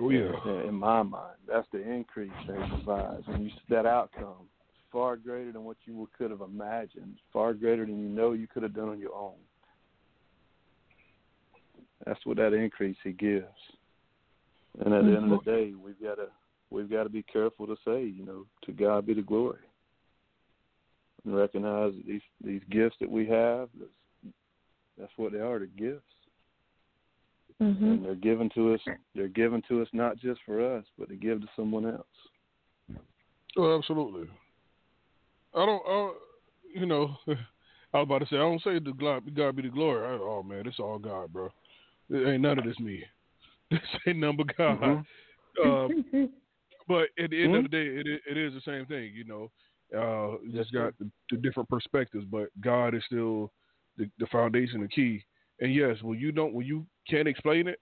Oh yeah. In, my mind, that's the increase that he provides, and you that outcome is far greater than what you could have imagined, far greater than you know you could have done on your own. That's what that increase he gives. And at the end of the mm-hmm. day, we've got to we've got to be careful to say, you know, to God be the glory, and recognize that these these gifts that we have. That's, that's what they are. The gifts. Mm-hmm. And they're given to us. They're given to us not just for us, but to give to someone else. Oh, absolutely. I don't. I, you know, [laughs] I was about to say I don't say the God, God be the glory. I, oh man, it's all God, bro. It ain't none of this me. [laughs] This ain't number God. Mm-hmm. Uh, [laughs] but at the end mm-hmm. of the day, it it is the same thing. You know, uh, just got the, the, different perspectives, but God is still the, the foundation, the key. And yes, when you don't, when you can't explain it,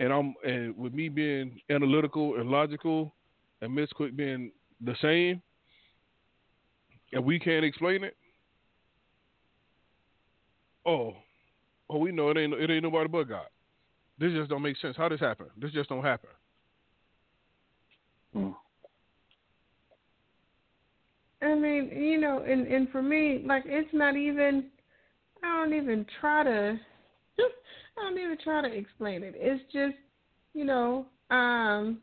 and I'm and with me being analytical and logical, and Miss Quick being the same, and we can't explain it. Oh, oh, we know it ain't it ain't nobody but God. This just don't make sense. How this happen? This just don't happen. Mm. I mean, you know, and and for me, like it's not even. I don't even try to. [laughs] I don't even try to explain it. It's just, you know, um,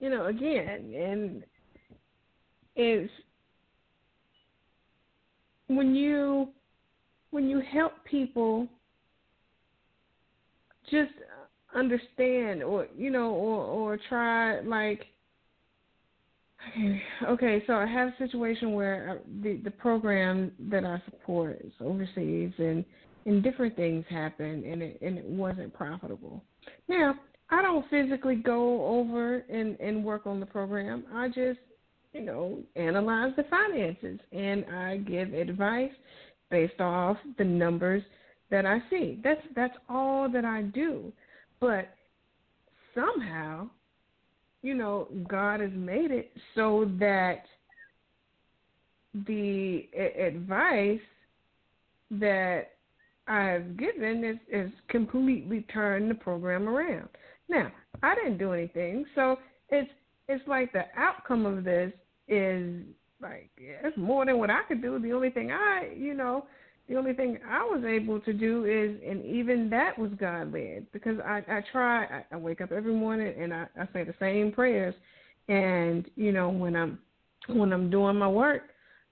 you know, again, and it's when you when you help people just understand or you know or or try like okay [sighs] okay so i have a situation where uh, the the program that i support is overseas and and different things happen and it and it wasn't profitable now i don't physically go over and and work on the program i just you know analyze the finances and i give advice based off the numbers that I see. That's that's all that I do. But somehow, you know, God has made it so that the advice that I've given is, is completely turned the program around. Now, I didn't do anything, so it's it's like the outcome of this is like it's more than what I could do. The only thing I, you know, the only thing I was able to do is, and even that was God led because I I try. I, I wake up every morning and I, I say the same prayers, and you know when I'm when I'm doing my work,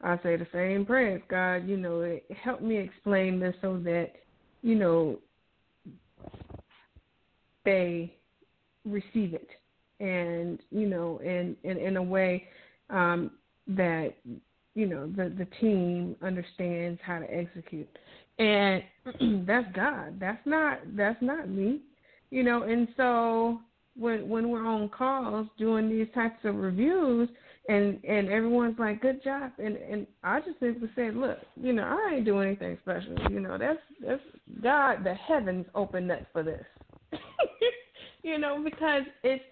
I say the same prayers. God, you know, help me explain this so that you know they receive it, and you know, in in in a way um, that you know the the team understands how to execute. And [clears throat] that's god. That's not that's not me you know. And so when when we're on calls doing these types of reviews and and everyone's like good job and and i just simply said look you know i ain't doing anything special. You know that's that's god the heavens opened up for this. [laughs] You know because it's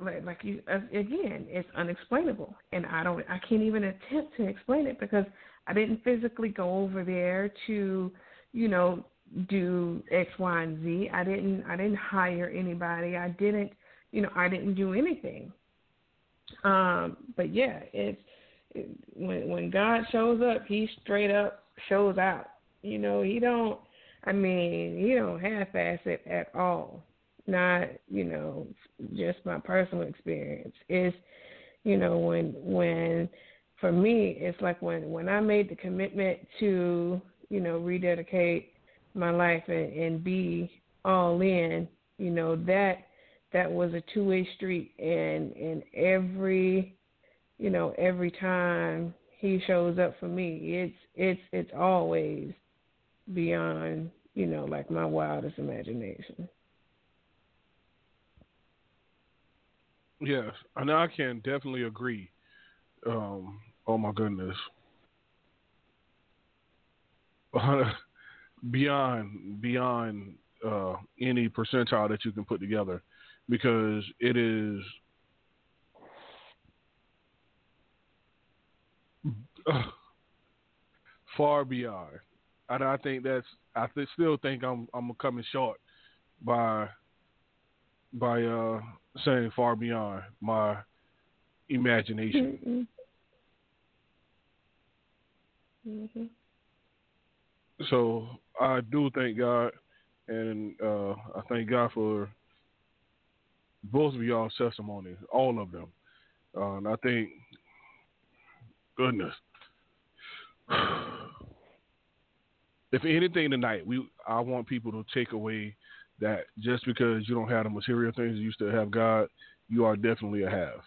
like, like you again, it's unexplainable, and I don't, I can't even attempt to explain it because I didn't physically go over there to, you know, do X, Y, and Z. I didn't, I didn't hire anybody. I didn't, you know, I didn't do anything. Um, but yeah, it's it, when when God shows up, He straight up shows out. You know, He don't. I mean, He don't half-ass it at all not you know just my personal experience. It's you know when when for me it's like when when i made the commitment to you know rededicate my life and, and be all in you know that that was a two way street. And and every you know every time he shows up for me it's it's it's always beyond you know like my wildest imagination Yes, and I can definitely agree. Um, oh my goodness, [laughs] beyond beyond uh, any percentile that you can put together, because it is uh, [sighs] far beyond. And I think that's I th- still think I'm I'm coming short by by uh saying far beyond my imagination. Mm-hmm. Mm-hmm. So I do thank God, and uh, I thank God for both of y'all's testimonies, all of them. Uh, and I think, goodness, [sighs] if anything tonight, we I want people to take away that just because you don't have the material things you still have God, you are definitely a have.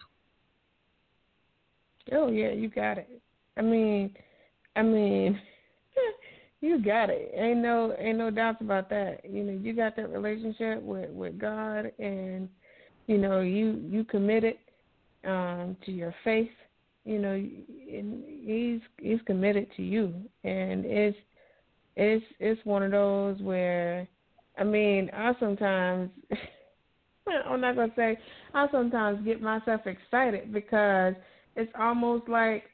Oh yeah, you got it. I mean, I mean, [laughs] you got it. Ain't no ain't no doubts about that. You know, you got that relationship with with God, and you know you you committed um, to your faith. You know, and he's he's committed to you, and it's it's it's one of those where, I mean, I sometimes. [laughs] I'm not gonna say I sometimes get myself excited because it's almost like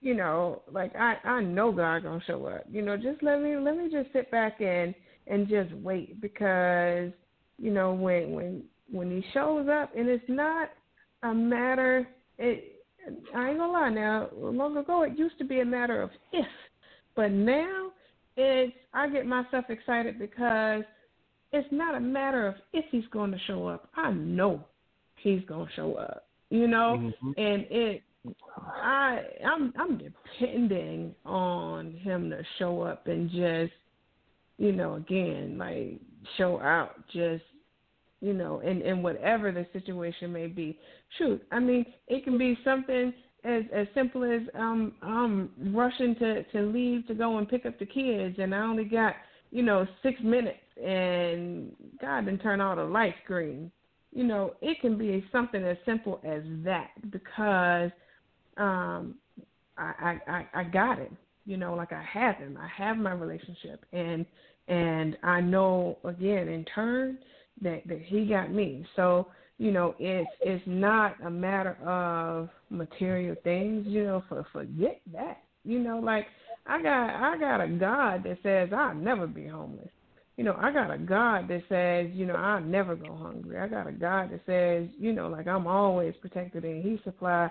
you know, like I I know God gonna show up. You know, just let me let me just sit back and and just wait because you know when when when he shows up and it's not a matter it I ain't gonna lie now, long ago it used to be a matter of if. But now it's I get myself excited because it's not a matter of if he's gonna show up. I know he's gonna show up. You know? Mm-hmm. And it I I'm I'm depending on him to show up and just you know again like show out just you know and and whatever the situation may be shoot i mean it can be something as as simple as um I'm rushing to to leave to go and pick up the kids and i only got you know six minutes and god didn't turn all the lights green you know it can be something as simple as that because um, I, I I got him. You know, like I have him. I have my relationship, and and I know again in turn that that he got me. So you know, it's it's not a matter of material things. You know, for forget that. You know, like I got I got a God that says I'll never be homeless. You know, I got a God that says, you know, I'll never go hungry. I got a God that says, you know, like I'm always protected and He supply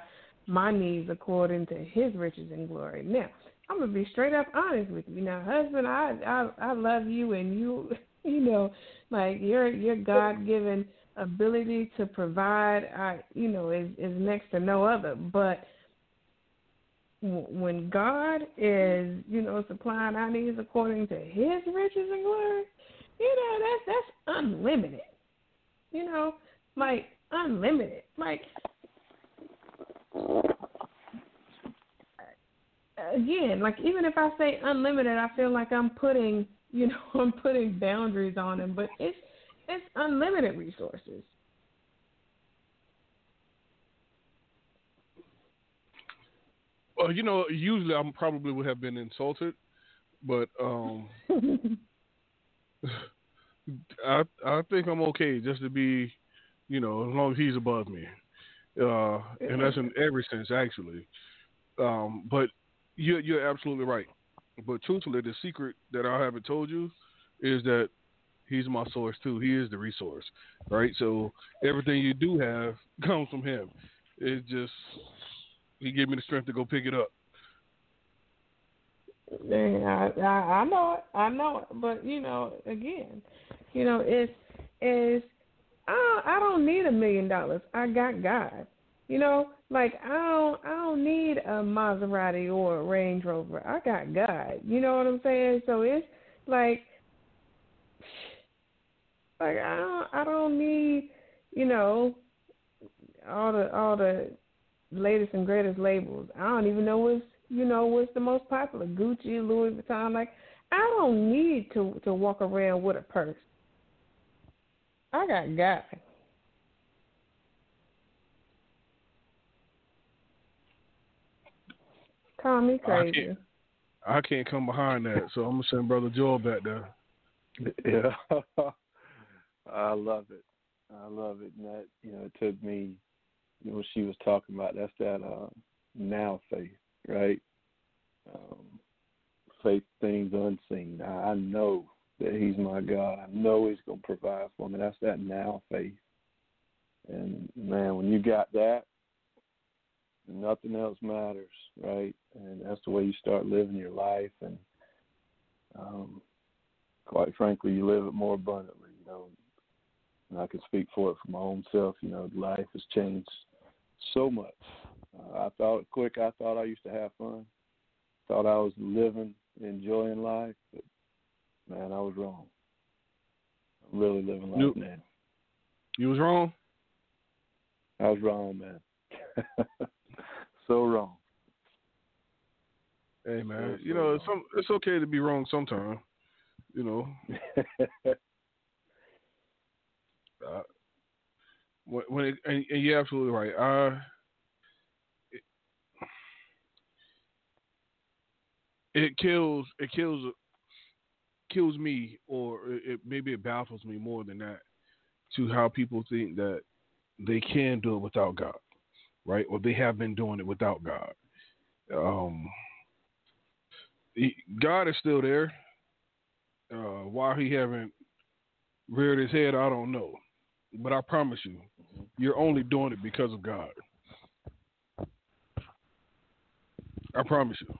my needs according to his riches and glory. Now, I'm gonna be straight up honest with you. Now, husband, I I I love you and you [laughs] you know, like your your God given ability to provide I you know is is next to no other. But when God is, you know, supplying our needs according to his riches and glory, you know, that's that's unlimited. You know, like unlimited. Like again, like even if I say unlimited, I feel like I'm putting, you know, [laughs] I'm putting boundaries on them, but it's it's unlimited resources. Well, you know, usually I probably would have been insulted, but um [laughs] I I think I'm okay just to be, you know, as long as he's above me uh, and that's in every sense actually. Um, but you're you're absolutely right. But truthfully, the secret that I haven't told you is that he's my source too. He is the resource, right? So everything you do have [laughs] comes from him. It just he gave me the strength to go pick it up. I, I know it. I know it. But you know, again, you know, it's it's I I don't need a million dollars. I got God. You know, like I don't I don't need a Maserati or a Range Rover. I got God. You know what I'm saying? So it's like like I don't I don't need, you know, all the all the latest and greatest labels. I don't even know what's you know what's the most popular. Gucci, Louis Vuitton. Like I don't need to to walk around with a purse. I got God. Call me crazy. I can't, I can't come behind that, so I'm gonna send Brother Joel back there. [laughs] Yeah, [laughs] I love it. I love it. And that you know, it took me. You know, what she was talking about. That's that uh, now faith, right? Um, faith things unseen. I, I know that He's my God. I know He's gonna provide for me. That's that now faith. And man, when you got that, nothing else matters, right? And that's the way you start living your life. And um, quite frankly, you live it more abundantly. You know, and I can speak for it for my own self. You know, life has changed so much. Uh, I thought quick. I thought I used to have fun. Thought I was living, enjoying life, but man, I was wrong. I'm really living life you, now. You was wrong. I was wrong, man. [laughs] so wrong. Hey man, so, you know, it's, it's okay to be wrong sometimes. You know. [laughs] uh, when, it, and, and, you're absolutely right. Uh, it, it kills. It kills. Kills me, or it, maybe it baffles me more than that, to how people think that they can do it without God, right? Or they have been doing it without God. Um, God is still there. Uh, why he haven't reared his head, I don't know. But I promise you, you're only doing it because of God. I promise you.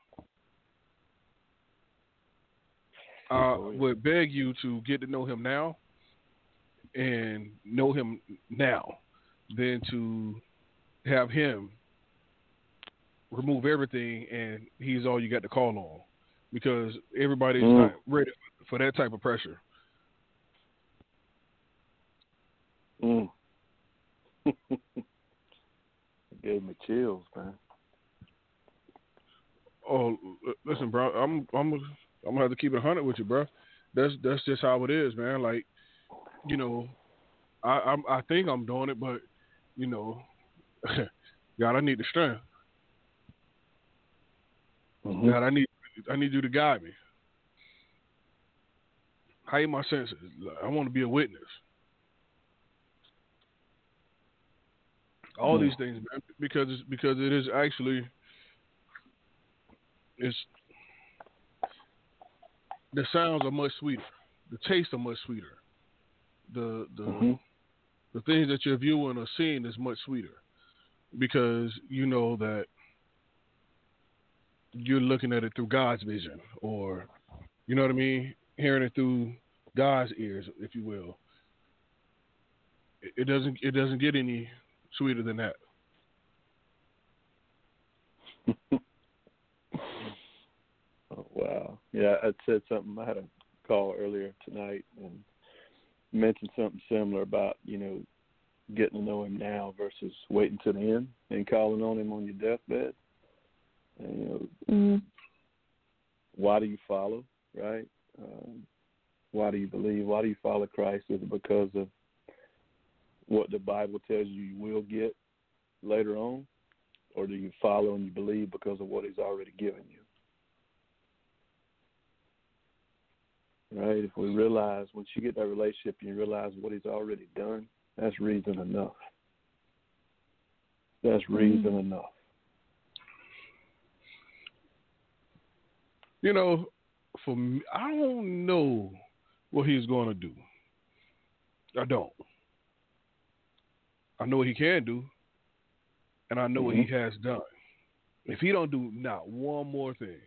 I would beg you to get to know him now and know him now than to have him remove everything and he's all you got to call on because everybody's mm. not ready for that type of pressure. Mm. Gave me chills, man. Oh, listen, bro. I'm I'm I'm gonna have to keep it hundred with you, bro. That's that's just how it is, man. Like, you know, I I'm, I think I'm doing it, but you know, [laughs] God, I need the strength. Mm-hmm. God, I need I need you to guide me. Heighten my senses. I want to be a witness. All mm. these things, man, because it's, because it is actually it's the sounds are much sweeter, the tastes are much sweeter, the the mm-hmm. the things that you're viewing or seeing is much sweeter because you know that you're looking at it through God's vision, or you know what I mean, hearing it through God's ears, if you will. It, doesn't it doesn't get any sweeter than that. [laughs] oh, wow. Yeah, I said something. I had a call earlier tonight and mentioned something similar about you know getting to know him now versus waiting to the end and calling on him on your deathbed. And, you know, mm-hmm. why do you follow? Right? Um, why do you believe? Why do you follow Christ? Is it because of what the Bible tells you you will get later on, or do you follow and you believe because of what He's already given you? Right? If we realize once you get that relationship and you realize what He's already done, that's reason enough. That's reason mm-hmm. enough. You know, for me, I don't know what he's going to do. I don't. I know what he can do, and I know mm-hmm. what he mm-hmm. has done. If he don't do not one more thing,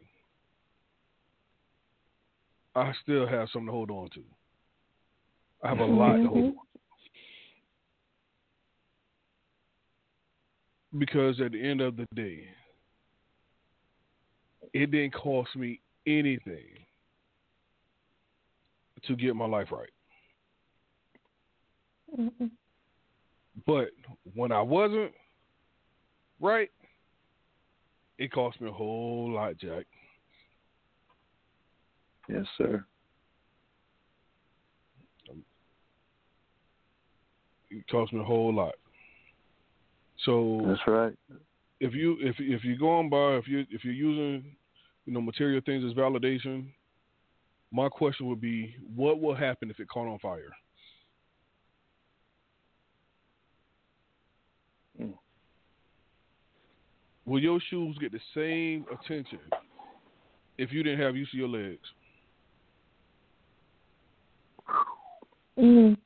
I still have something to hold on to. I have a lot to hold mm-hmm. on to. Because at the end of the day, it didn't cost me anything to get my life right. Mm-hmm. But when I wasn't right, it cost me a whole lot, Jack. Yes, sir. Um, it cost me a whole lot. So that's right. If you if if you're going by if you if you're using you know material things as validation, my question would be, what will happen if it caught on fire? Will your shoes get the same attention if you didn't have use of your legs? Mm.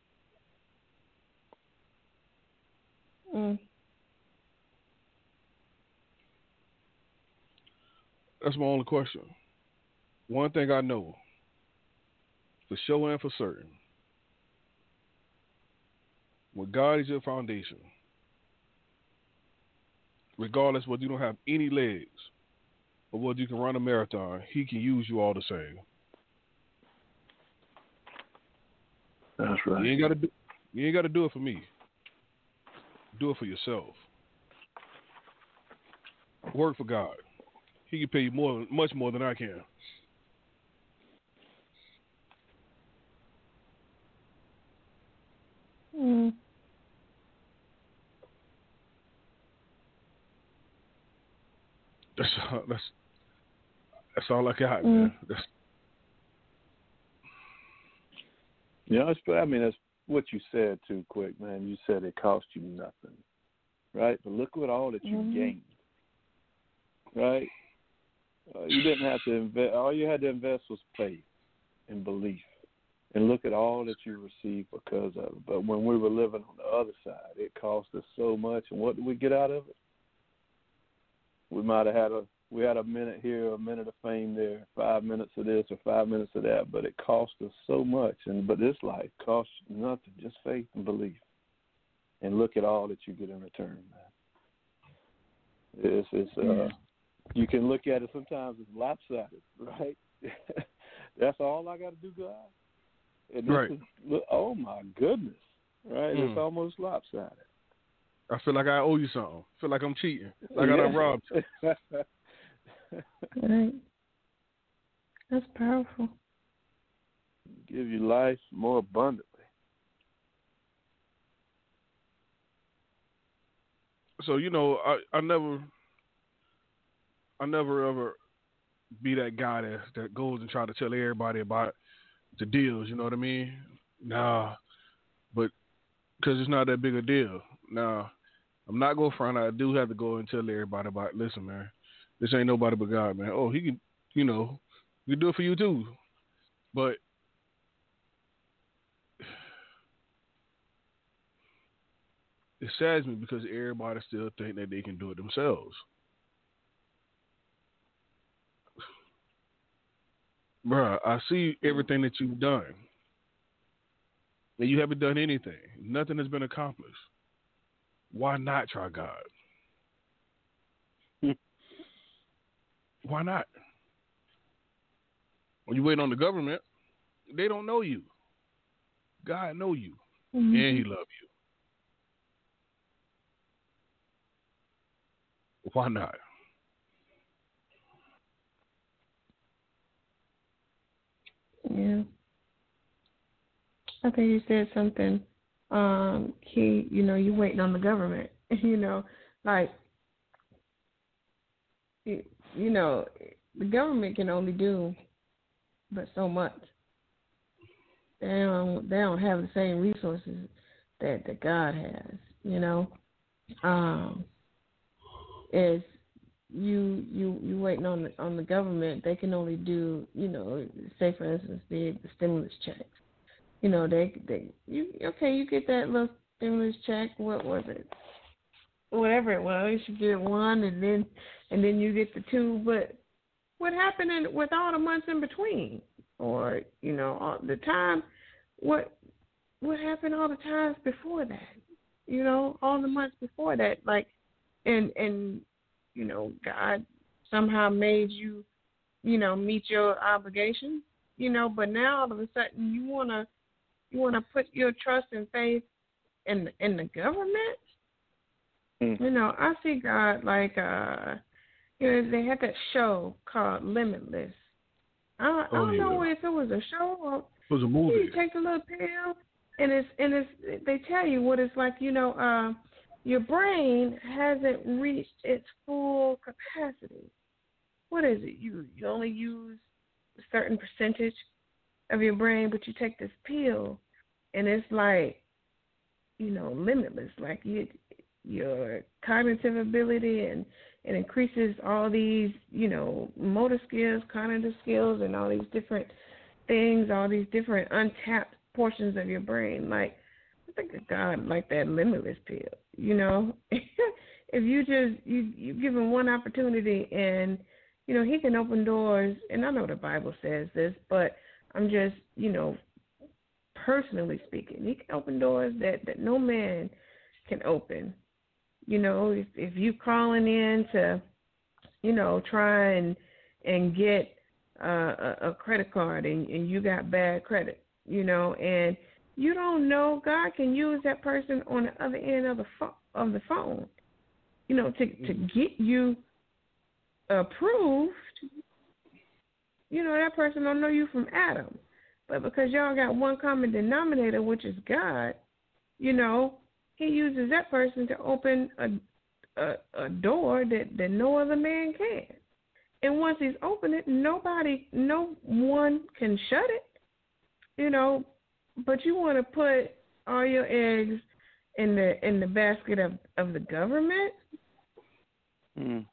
Mm. That's my only question. One thing I know for sure and for certain. When God is your foundation, regardless whether you don't have any legs or whether you can run a marathon, He can use you all the same. That's right. You ain't got to do. You ain't got to do it for me. Do it for yourself. Work for God. He can pay you more, much more than I can. Mm. That's that's that's all I got, Mm. man. That's, You know, it's, I mean, that's what you said too, quick man. You said it cost you nothing, right? But look at all that you Mhm. gained, right? Uh, you didn't have to invest. All you had to invest was faith and belief, and look at all that you received because of it. But when we were living on the other side, it cost us so much, and what did we get out of it? We might have had a we had a minute here, a minute of fame there, five minutes of this or five minutes of that, but it cost us so much. And but this life costs nothing, just faith and belief. And look at all that you get in return, man. It's it's uh Yeah. you can look at it sometimes it's lopsided, [laughs] right? That's all I gotta do, God. And Right. is oh my goodness. Right? Mm. It's almost lopsided. I feel like I owe you something. I feel like I'm cheating. Like I done robbed. Right. That's powerful. Give you life more abundantly. So you know, I I never, I never ever be that guy that that goes and try to tell everybody about the deals. You know what I mean? Nah, but because it's not that big a deal. Now, I'm not gonna front. I do have to go and tell everybody about. Listen, man, this ain't nobody but God, man. Oh, he can, you know, he can do it for you too. But it saddens me because everybody still think that they can do it themselves. Bruh, I see everything that you've done. And you haven't done anything. Nothing has been accomplished. Why not try God? Why not? When you wait on the government, they don't know you. God know you, Mhm. and He love you. Why not? Yeah. I think you said something um key, you know, you waiting on the government. [laughs] you know, like you, you know, the government can only do but so much. They don't they don't have the same resources that that God has, you know. Um is you you you waiting on the on the government they can only do you know say for instance the, the stimulus checks you know they they you okay you get that little stimulus check what was it? Whatever it was you get one and then and then you get the two but what happened in, with all the months in between? Or you know all the time what what happened all the times before that? You know all the months before that like and and you know god somehow made you you know meet your obligations you know but now all of a sudden you want to you want to put your trust and faith in in the government Mm. you know i see god like uh you know they had that show called limitless i, I Oh, don't know if it was a show or It was a movie. you take a little pill, and it's and it's they tell you what it's like. You know, uh, your brain hasn't reached its full capacity. What is it? You you only use a certain percentage of your brain, but you take this pill, and it's like, you know, limitless. Like you, your cognitive ability and it increases all these, you know, motor skills, cognitive skills, and all these different things, all these different untapped portions of your brain. Like, I think of God like that limitless pill. You know, [laughs] if you just you you give him one opportunity, and you know he can open doors. And I know the Bible says this, but I'm just, you know, personally speaking, he can open doors that that no man can open. You know, if if you calling in to, you know, try and and get uh, a, a credit card and, and you got bad credit, you know, and you don't know God can use that person on the other end of the phone of the phone, you know, to to mm-hmm. get you approved. You know, that person don't know you from Adam. But because y'all got one common denominator, which is God, you know, he uses that person to open a a, a door that, that no other man can. And once he's opened it, nobody, no one can shut it. You know, but you want to put all your eggs in the in the basket of of the government. Mm.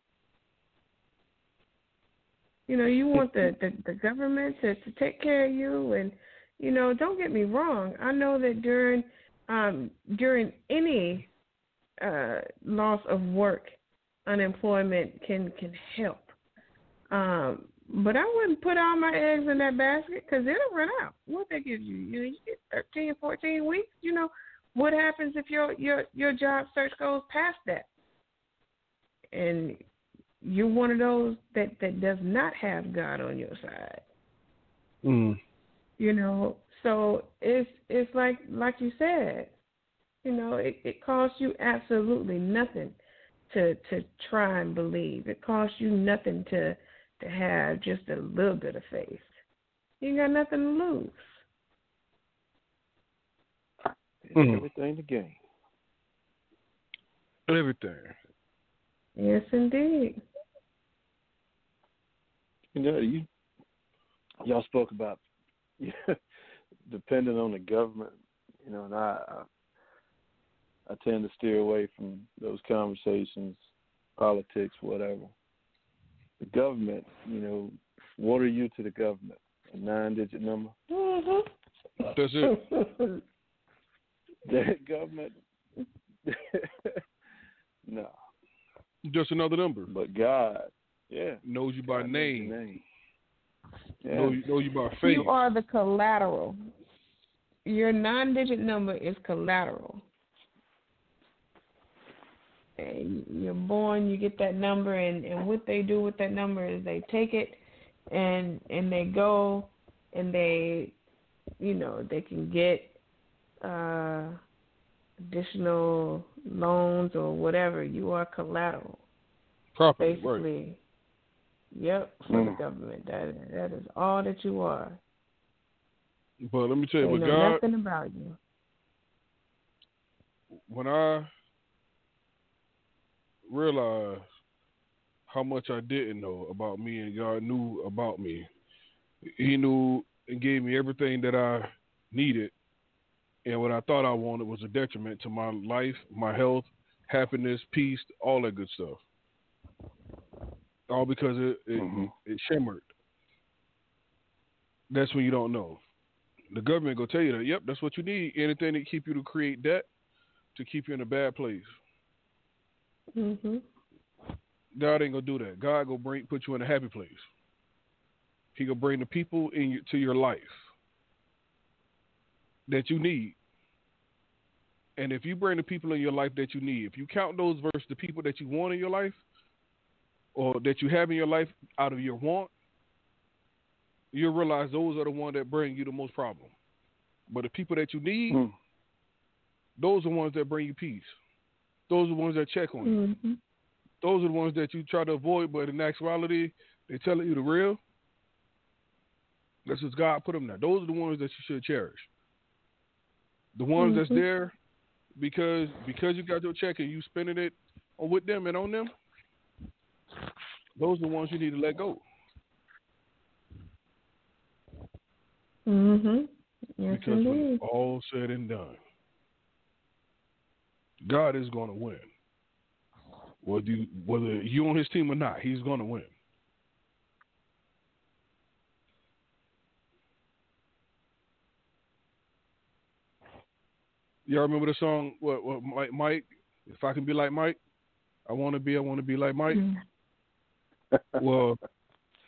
You know, you want the, the, the government to, to take care of you and you know, don't get me wrong. I know that during um during any uh loss of work, unemployment can can help. Um but I wouldn't put all my eggs in that basket because it'll run out. What they give you? You know, you get 13, 14 weeks. You know, what happens if your your your job search goes past that? And you're one of those that that does not have God on your side. Mm. You know, so it's it's like like you said, you know, it, it costs you absolutely nothing to to try and believe. It costs you nothing to to have just a little bit of faith. You got nothing to lose. Mm. Everything to gain. Everything. Yes, indeed. You know, you y'all spoke about you [laughs] depending on the government. You know, and I, I I tend to steer away from those conversations, politics, whatever. The government, you know, what are you to the government? A nine-digit number. Mm-hmm. That's it. [laughs] that government, [laughs] no. Just another number. But God, yeah. Knows you by name. name. Yeah. Know, you, know you by face. You are the collateral. Your nine digit number is collateral. And you're born, you get that number, and, and what they do with that number is they take it and and they go and they, you know, they can get uh, additional loans or whatever. You are collateral. Property, basically. Right. Yep, for mm. the government. That that is all that you are. But let me tell you, they with know God, nothing about you. When I realized how much I didn't know about me and God knew about me, He knew and gave me everything that I needed, and what I thought I wanted was a detriment to my life, my health, happiness, peace, all that good stuff all because it it, mm-hmm. it shimmered. That's when you don't know. The government gonna tell you that. Yep, that's what you need. Anything to keep you to create debt, to keep you in a bad place. Mhm. God ain't gonna do that. God gonna bring put you in a happy place. He gonna bring the people in your, to your life that you need. And if you bring the people in your life that you need, if you count those versus the people that you want in your life, or that you have in your life out of your want, you'll realize those are the ones that bring you the most problem. But the people that you need, mm. those are the ones that bring you peace. Those are the ones that check on you. Mm-hmm. Those are the ones that you try to avoid, but in actuality, they're telling you the real. That's just God put them there. Those are the ones that you should cherish. The ones mm-hmm. that's there because because you got your check and you spending it with them and on them, those are the ones you need to let go. Mhm. Yes, because indeed. when it's all said and done, God is going to win. Whether you, whether you on His team or not, He's going to win. Y'all remember the song? What? What? Mike? Mike? If I can be like Mike, I want to be. I want to be like Mike. Mm-hmm well,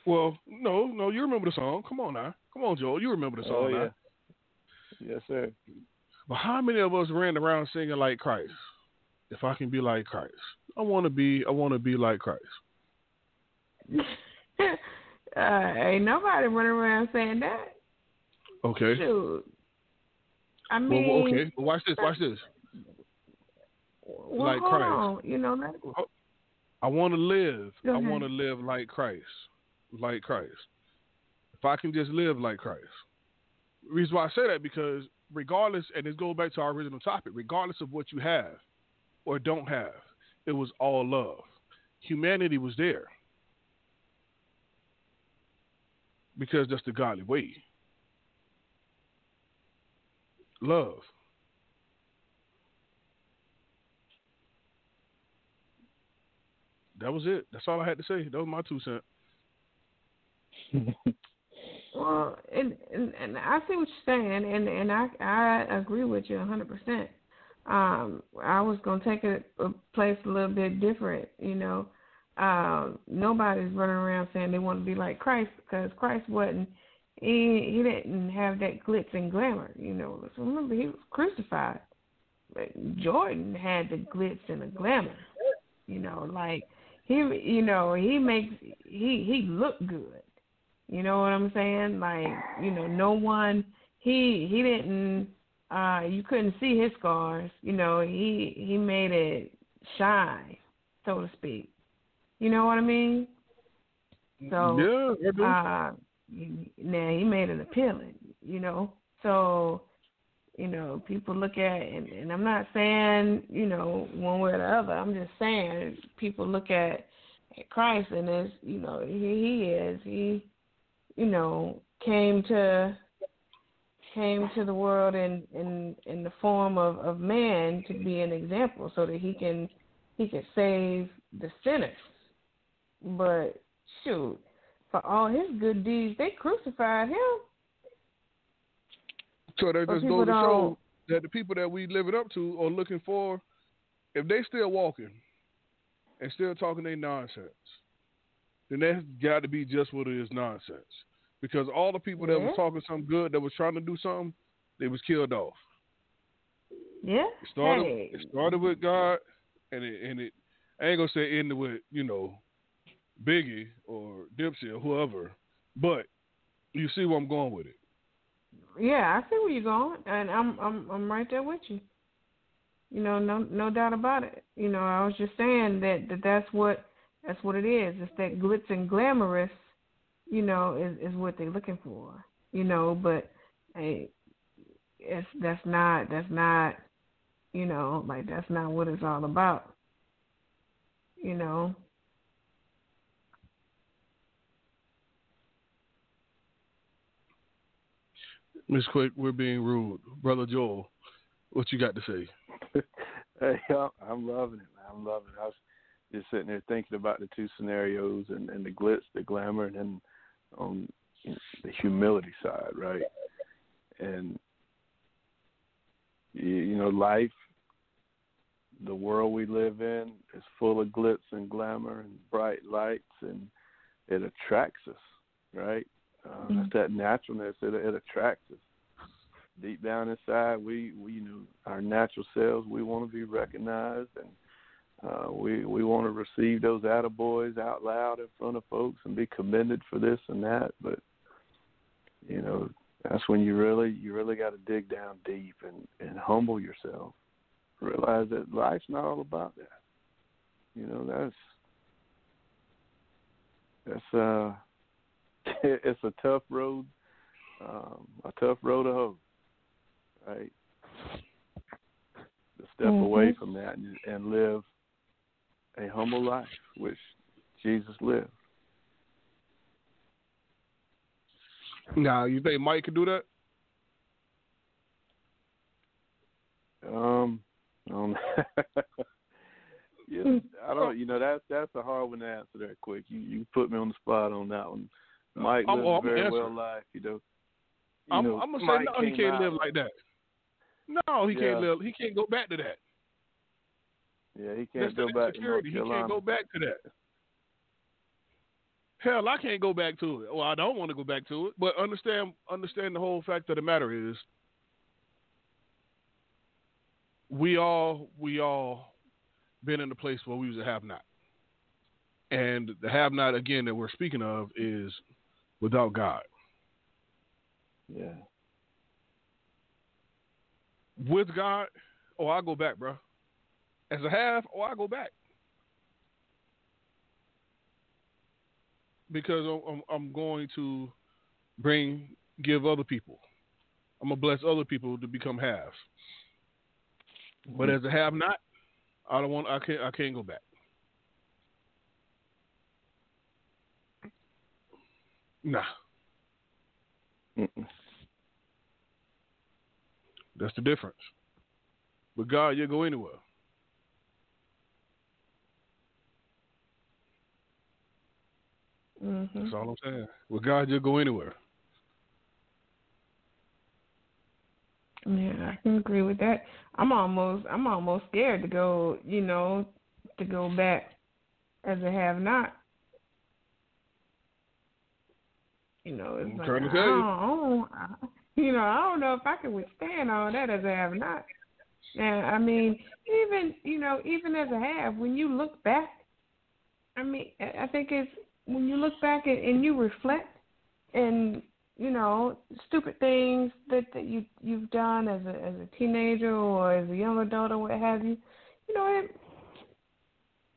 well, no, no. You remember the song? Come on now, Come on, Joel. You remember the song, oh, yeah. Now. Yes, sir. But how many of us ran around singing like Christ? If I can be like Christ, I want to be. I want to be like Christ. [laughs] uh, ain't nobody running around saying that. Okay. Shoot. I mean, well, okay. Well, watch this. Watch this. Well, like hold Christ. on. You know that. I want to live. Go I want to live like Christ. Like Christ. If I can just live like Christ. The reason why I say that because regardless, and this goes back to our original topic, regardless of what you have or don't have, it was all love. Humanity was there because that's the godly way. Love. That was it. That's all I had to say. That was my two cents. [laughs] Well, and, and and I see what you're saying, and and I I agree with you 100. percent Um, I was gonna take it a place a little bit different. You know, um, nobody's running around saying they want to be like Christ because Christ wasn't. He he didn't have that glitz and glamour. You know, so remember he was crucified. But Jordan had the glitz and the glamour. You know, like he you know he makes he he look good. You know what I'm saying? Like, you know, no one he he didn't uh you couldn't see his scars, you know, he he made it shine, so to speak. You know what I mean? So yeah, uh now he made it appealing, you know. So, you know, people look at and, and I'm not saying, you know, one way or the other. I'm just saying people look at, at Christ and as, you know, he he is. He you know, came to came to the world in in in the form of of man to be an example so that he can he can save the sinners but shoot for all his good deeds they crucified him So that just goes to show that the people that we live it up to are looking for, if they still walking and still talking their nonsense, then that's got to be just what it is nonsense. Because all the people that was talking something good, that was trying to do something, they was killed off. yeah It started. hey It started with God, and it and it. I ain't gonna say it ended with you know, Biggie or Nipsey or whoever, but you see where I'm going with it. Yeah i see where you're going and i'm i'm i'm right there with you. You know no no doubt about it. You know i was just saying that, that that's what that's what it is. It's that glitz and glamorous you know is is what they're looking for you know but hey it's that's not that's not you know like that's not what it's all about you know Miss Quick, we're being rude, brother Joel. What you got to say? [laughs] Hey, I'm, loving it, man. I'm loving it. I was just sitting there thinking about the two scenarios and, and the glitz, the glamour, and then on the humility side, right? And you know, life, the world we live in is full of glitz and glamour and bright lights, and it attracts us, right? Uh, It's that naturalness. It, it attracts us deep down inside, we, we you know our natural selves, we want to be recognized, and uh, we we want to receive those attaboys out loud in front of folks and be commended for this and that. But you know, that's when you really you really got to dig down deep and and humble yourself. Realize that life's not all about that. You know, that's that's uh [laughs] it's a tough road, um, a tough road to hoe right? To step Mhm. away from that and, and live a humble life, which Jesus lived. Now, you think Mike could do that? Um, um [laughs] yeah, I don't. You know, that's that's a hard one to answer that quick. You you put me on the spot on that one. Mike I'm- lives I'm very well life. You know, you I'm, know, I'm gonna say Mike no. He can't out- live like that. No, he Yeah. can't live. He can't go back to that. Yeah, he can't go back to North. He can't go back to that. Hell, I can't go back to it. Well, I don't want to go back to it. But understand, understand the whole fact of the matter is, we all, we all, been in a place where we was a have not, and the have not again that we're speaking of is without God. Yeah. With God, oh, I go back, bro. As a have, oh, I go back. because I'm, I'm going to bring give other people. I'm gonna bless other people to become halves. But mm-hmm. as a have not, I don't want. I can't. I can't go back. Nah. Mm-mm. That's the difference. But God, you'll go anywhere. Mm-hmm. That's all I'm saying. With God, you'll go anywhere. Yeah, I can agree with that. I'm almost I'm almost scared to go, you know, to go back as a have not. You know, it's I'm like trying to tell you. I don't- I- you know, I don't know if I can withstand all that as a have not. And I mean, even you know, even as a have, when you look back, I mean, I I think it's when you look back and, and you reflect, and you know, stupid things that, that you you've done as a as a teenager or as a young adult or what have you, you know, it,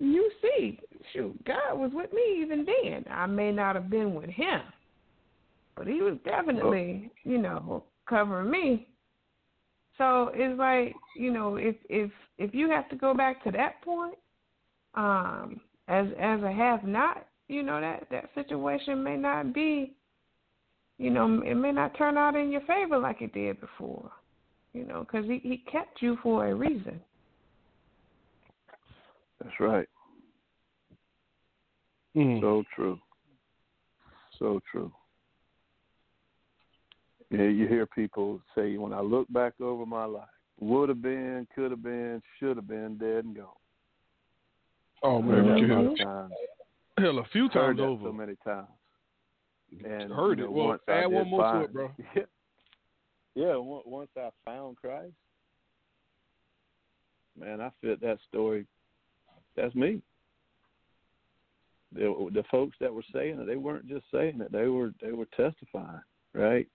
you see, shoot, God was with me even then. I may not have been with him, but he was definitely, you know, covering me. So it's like, you know, if if if you have to go back to that point, um, as as a have not, you know that that situation may not be you know, it may not turn out in your favor like it did before, you know, because he, he kept you for a reason. That's right. Mm. So true. So true. Yeah, you hear people say, when I look back over my life, would have been, could have been, should have been dead and gone. Oh Heard man, you a hear times. hell a few times that over. so many times. And Heard you it. Well, once add one more to it, bro. [laughs] Yeah, yeah. Once I found Christ, man, I fit that story. That's me. The, the folks that were saying it, they weren't just saying it; they were they were testifying, right?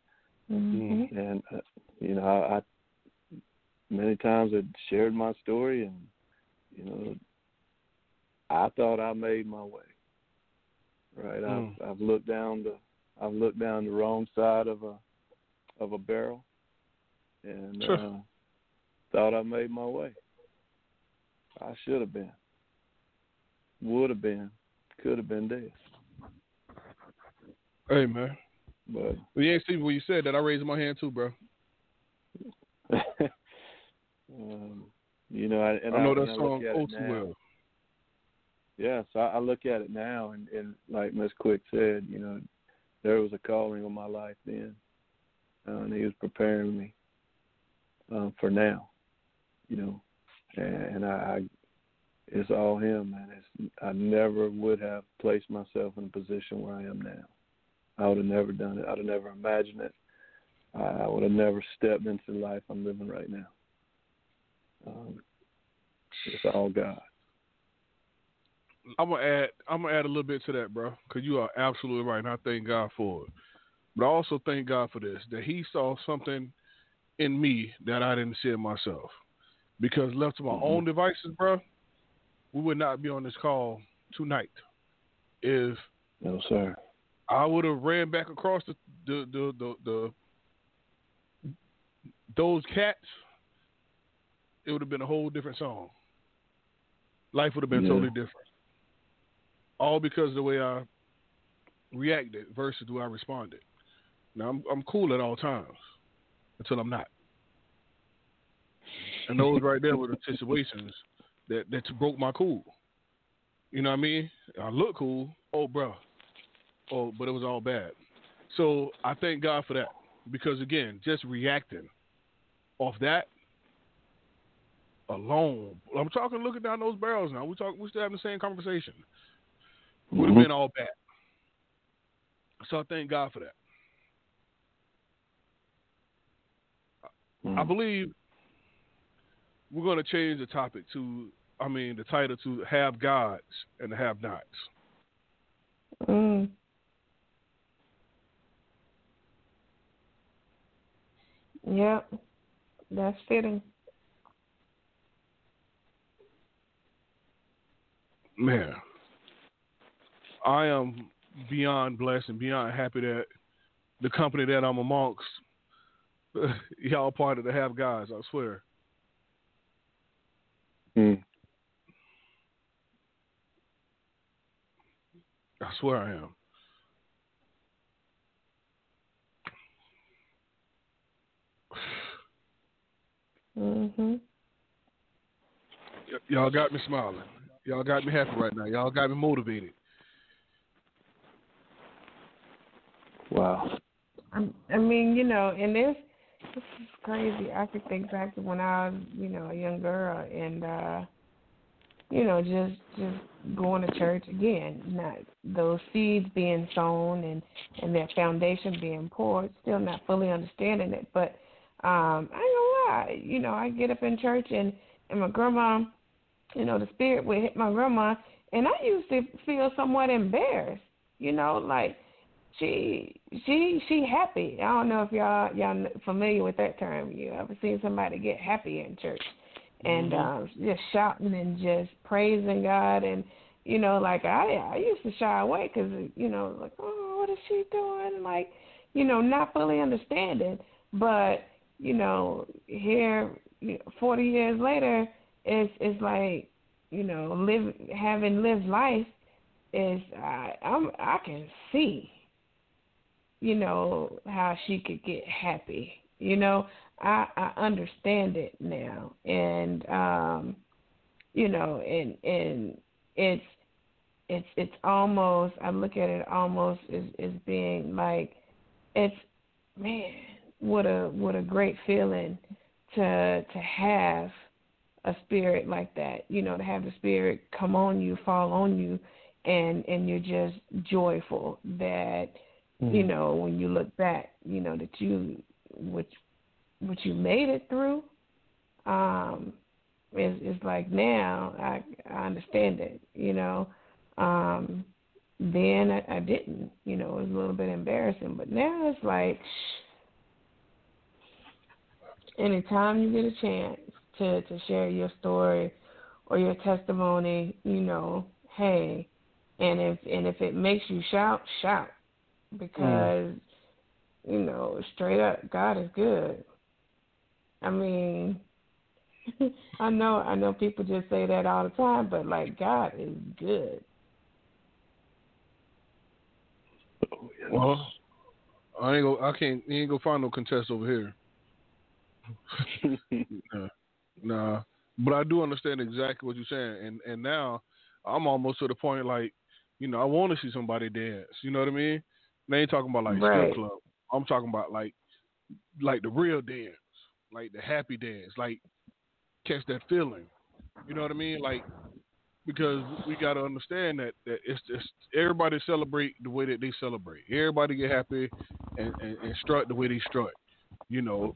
Mm-hmm. And uh, you know, I, I many times had shared my story, and you know, I thought I made my way. Right, Mm. I've I've looked down the I've looked down the wrong side of a of a barrel, and Sure. uh, thought I made my way. I should have been, would have been, could have been dead, Hey man, but well, ain't see when you said that. I raised my hand too, bro. [laughs] um, you know, I, and I know and that song oh too well. Yeah, so I, I look at it now, and, and like Miss Quick said, you know, there was a calling on my life then, uh, and He was preparing me um, for now, you know, and, and I, I, it's all Him, man. It's, I never would have placed myself in a position where I am now. I would have never done it. I'd have never imagined it. I, would have never stepped into the life I'm living right now. Um, it's all God. I'm gonna add. I'm gonna add a little bit to that, bro, because you are absolutely right, and I thank God for it. But I also thank God for this that He saw something in me that I didn't see in myself. Because left to my Mhm. own devices, bro, we would not be on this call tonight. If No, sir. I would have ran back across the the the, the, the those cats, it would have been a whole different song. Life would have been Yeah. totally different. All because of the way I reacted versus the way I responded. Now I'm I'm cool at all times until I'm not. And those right there were the [laughs] situations that that broke my cool. You know what I mean? I look cool. Oh, bro. Oh, but it was all bad. So I thank God for that because again, just reacting off that alone. I'm talking looking down those barrels now. We talk. We still having the same conversation. Would have been all bad. So I thank God for that. Mm. I believe we're going to change the topic to, I mean, the title to have gods and the have nots. Mm. Yep, that's fitting. Man, I am beyond blessed and beyond happy that the company that I'm amongst, [laughs] y'all part of the have guys. I swear. Mm. I swear I am. Mhm. Y- y'all got me smiling. Y'all got me happy right now. Y'all got me motivated. Wow. I, I mean, you know, and this this is crazy. I could think back to when I was, you know, a young girl, and uh, you know, just just going to church again. Not those seeds being sown and and that foundation being poured. Still not fully understanding it, but um, I ain't gonna lie. You know, I get up in church and and my grandma, you know, the spirit would hit my grandma, and I used to feel somewhat embarrassed. You know, like she she she happy. I don't know if y'all y'all familiar with that term. You ever seen somebody get happy in church and Mhm. um just shouting and just praising God and you know like I I used to shy away because you know like oh what is she doing like you know not fully understanding but you know here 40 years later it's it's like you know live having lived life is I I'm I can see you know how she could get happy you know? I i understand it now. And um you know and and it's it's it's almost i look at it almost as as being like it's man what a what a great feeling to to have a spirit like that you know to have the spirit come on you fall on you and and you're just joyful that you Mm. know when you look back you know that you which what you made it through um is is like now i i understand it you know um then I, I didn't you know it was a little bit embarrassing but now it's like anytime you get a chance to to share your story or your testimony you know hey and if and if it makes you shout shout because you know straight up god is good i mean [laughs] i know i know people just say that all the time but like god is good. Well, I ain't go. I can't. You ain't gonna find no contest over here. [laughs] Nah, nah. But I do understand exactly what you're saying, and and now I'm almost to the point like, you know, I want to see somebody dance. You know what I mean? They ain't talking about like Right. strip club. I'm talking about like, like the real dance, like the happy dance, like catch that feeling. You know what I mean? Like because we got to understand that that it's just everybody celebrate the way that they celebrate. Everybody get happy and, and, and strut the way they strut. You know,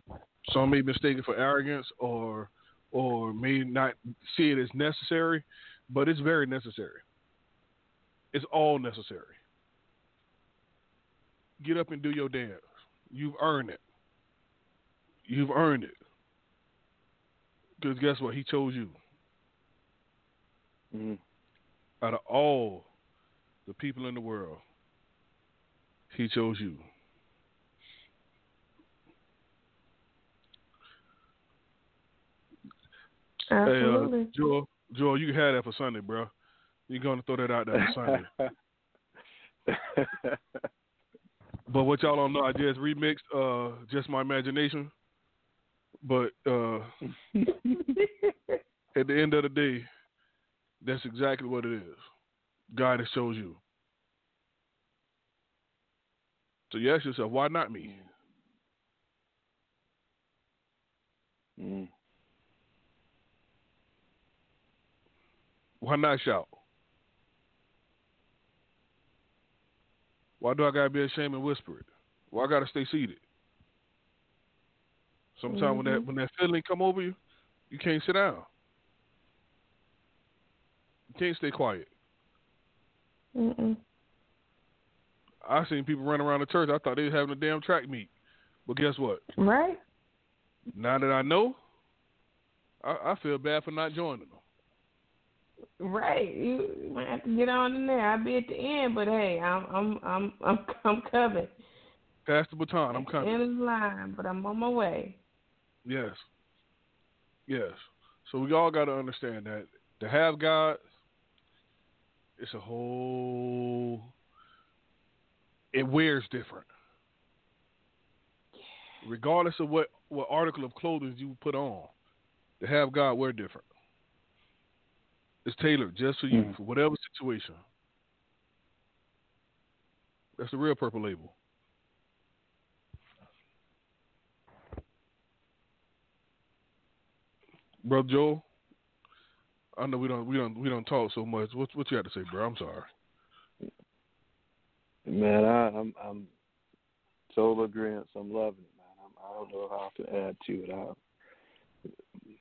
some may be mistaken for arrogance or or may not see it as necessary, but it's very necessary. It's all necessary. Get up and do your dance. You've earned it. You've earned it. Because guess what? He chose you. Mm. Out of all the people in the world, he chose you. Absolutely Hey, uh, Joel, Joel, you can have that for Sunday, bro. You're gonna throw that out there for Sunday. [laughs] But what y'all don't know, I just remixed uh, "Just My Imagination." But uh, [laughs] at the end of the day, that's exactly what it is. God has chose you. So you ask yourself, why not me? mm. Why not shout? Why do I gotta be ashamed and whisper it? Why I gotta stay seated? Sometimes mm-hmm. when that Mm-hmm. when that feeling come over you, you can't sit down. You can't stay quiet. Mm-mm. I seen people run around the church. I thought they was having a damn track meet. But guess what? Right. Now that I know, I, I feel bad for not joining them. Right. You might have to get on in there. I'll be at the end, but hey, I'm I'm I'm I'm [laughs] I'm coming. Pass the baton. I'm coming. End of the line, but I'm on my way. Yes. Yes. So we all got to understand that to have God, it's a whole. It wears different. Regardless of what what article of clothing you put on, to have God wear different. It's tailored just for you Mm. for whatever situation. That's the real purple label. Brother Joel, I know we don't we don't we don't talk so much. What what you got to say, bro? I'm sorry. Man, I, I'm I'm total agreement. I'm loving it, man. I'm, I don't know how to add to it. I,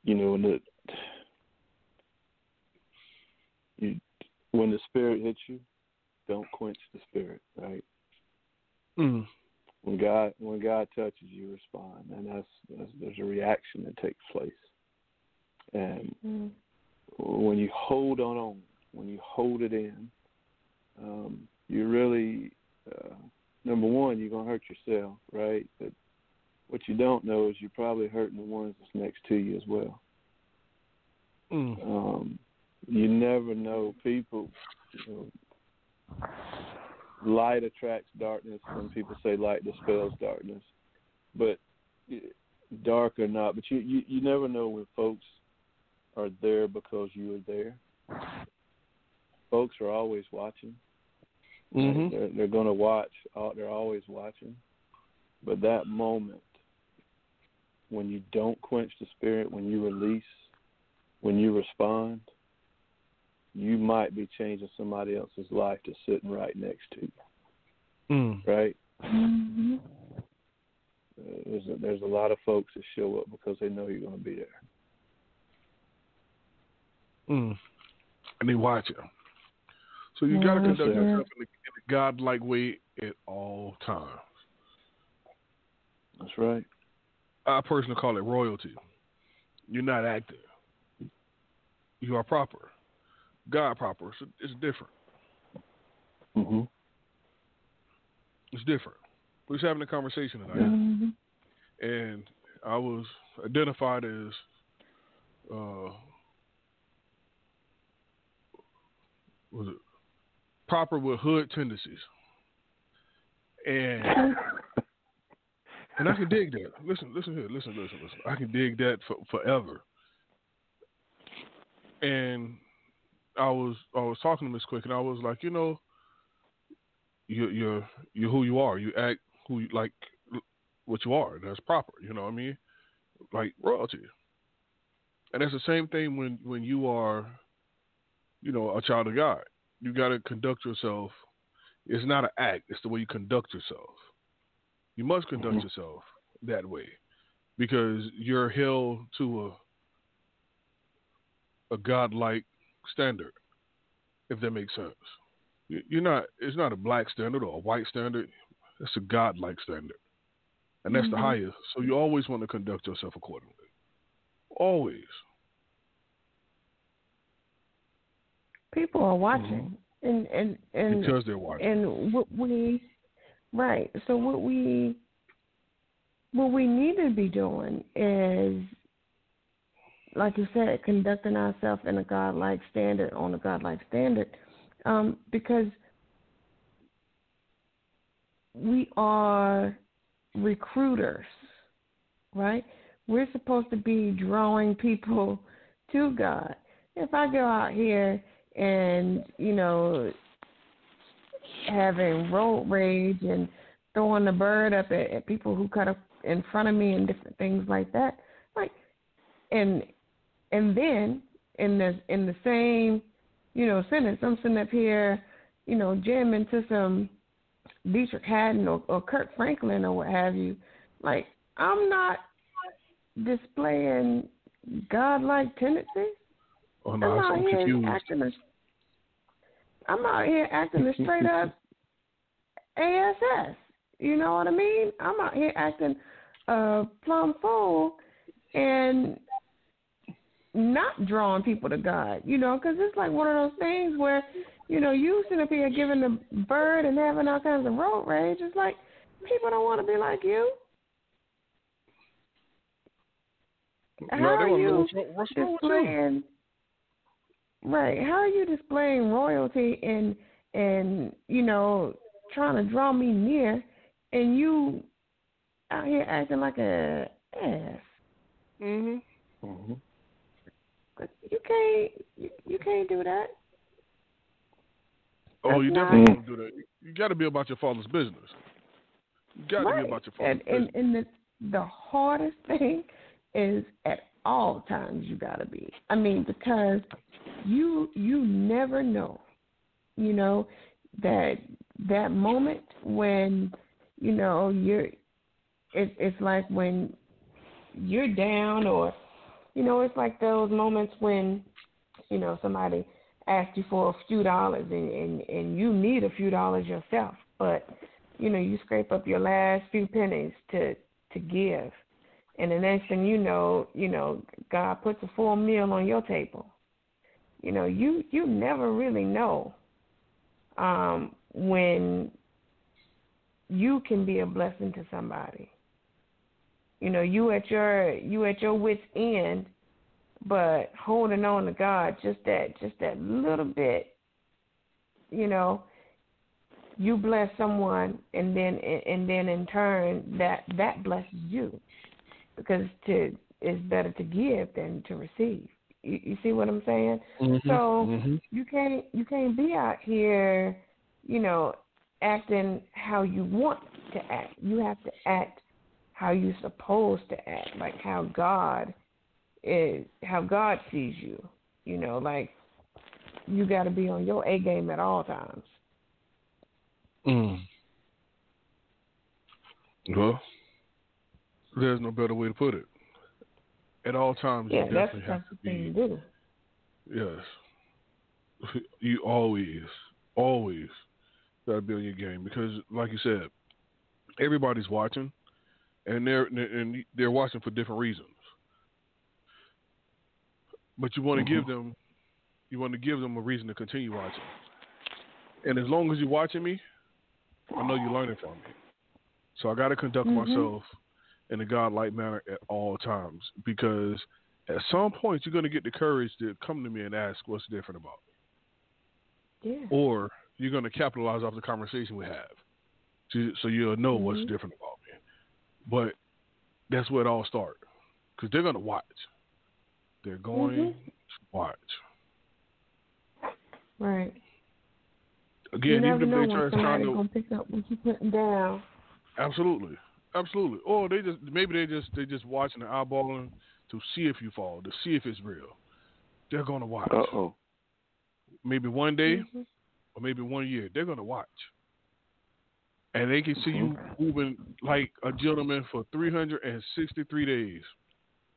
you know, when the you when the spirit hits you, don't quench the spirit, right? Mm. When God when God touches you, respond, and that's, that's there's a reaction that takes place. And Mm. when you hold on, on when you hold it in, um, you really uh, number one, you're gonna hurt yourself, right? But what you don't know is you're probably hurting the ones that's next to you as well. Mm. Um, you never know. People, you know, light attracts darkness. Some people say light dispels darkness, but dark or not. But you, you, you never know when folks are there because you are there. Folks are always watching. hmm They're, they're going to watch. They're always watching. But that moment when you don't quench the spirit, when you release, when you respond, you might be changing somebody else's life that's sitting right next to you. Mm. Right? Mm-hmm. Uh, there's a, there's a lot of folks that show up because they know you're going to be there. Mm. And they watch you. So you got to conduct sure. yourself in a, in a godlike way at all times. That's right. I personally call it royalty. You're not acting. You are proper. God proper. It's, it's different. hmm It's different. We're just having a conversation tonight. Mm-hmm. and I was identified as uh, was it proper with hood tendencies, and and I can dig that. Listen, listen here, listen, listen, listen. I can dig that for, forever. And I was I was talking to Miss Quick, and I was like, you know, you you're you're who you are. You act who you like what you are. That's proper. You know what I mean? Like royalty. And that's the same thing when when you are, you know, a child of God. You got to conduct yourself. It's not an act. It's the way you conduct yourself. You must conduct Mhm. yourself that way because you're held to a a godlike standard. If that makes sense, You- you're not. It's not a black standard or a white standard. It's a godlike standard and that's the Mhm. highest. So you always want to conduct yourself accordingly. Always. People are watching, and and and Because they're watching. and what we right so what we what we need to be doing is like you said conducting ourselves in a godlike standard on a godlike standard um, because we are recruiters right we're supposed to be drawing people to god if i go out here and you know having road rage and throwing the bird up at, at people who cut up in front of me and different things like that. Like and and then in the in the same, you know, sentence, I'm sitting up here, you know, jamming to some Deitrick Haddon or, or Kirk Franklin or what have you. Like I'm not displaying godlike tendencies. Oh no, I'm out here acting a, I'm out here acting [laughs] a straight up ASS. You know what I mean? I'm out here acting uh plumb fool and not drawing people to God. You know, because it's like one of those things where you know you sitting up here giving the bird and having all kinds of road rage. It's like people don't want to be like you. How no, are want to know you what's wrong, what's wrong with you. displaying right? How are you displaying royalty and and you know trying to draw me near, and you out here acting like a ass? Mhm. Mm-hmm. But you can't you, you can't do that. Oh, you That's definitely not- don't do that. You got to be about your father's business. You got to right. be about your father's and, and and the the hardest thing is at all times you gotta be. I mean, because you you never know, you know, that that moment when you know you're it, it's like when you're down or you know it's like those moments when you know somebody asks you for a few dollars and and and you need a few dollars yourself but you know you scrape up your last few pennies to to give. And the next thing you know you know god puts a full meal on your table. You know you you never really know um when you can be a blessing to somebody you know you at your you at your wits end but holding on to god just that just that little bit you know you bless someone and then and then in turn that that blesses you because to it's better to give than to receive you, you see what i'm saying Mhm. so Mhm. you can't you can't be out here you know acting how you want to act you have to act how you're supposed to act like how god is how god sees you you know like you got to be on your a game at all times Mm. Well, there's no better way to put it. At all times, yeah you that's definitely have to the thing be. do Yes. [laughs] You always, always gotta be on your game because, like you said, everybody's watching, and they're and they're watching for different reasons. But you want to give them, you want to give them a reason to continue watching. And as long as you're watching me, I know you're learning from me. So I got to conduct Mhm. myself in a godlike manner at all times because at some point you're going to get the courage to come to me and ask what's different about me, yeah or you're going to capitalize off the conversation we have, so, so you'll know what's Mhm. different about me. But that's where it all starts because they're going to watch. They're going Mhm. to watch. right Again, never even if they try when to sound somebody's no- gonna pick up what you're putting down Absolutely, absolutely. Or they just maybe they just they just watching and eyeballing to see if you fall, to see if it's real. They're gonna watch. Uh oh. Maybe one day Mhm. or maybe one year. They're gonna watch, and they can see you moving like a gentleman for 363 days.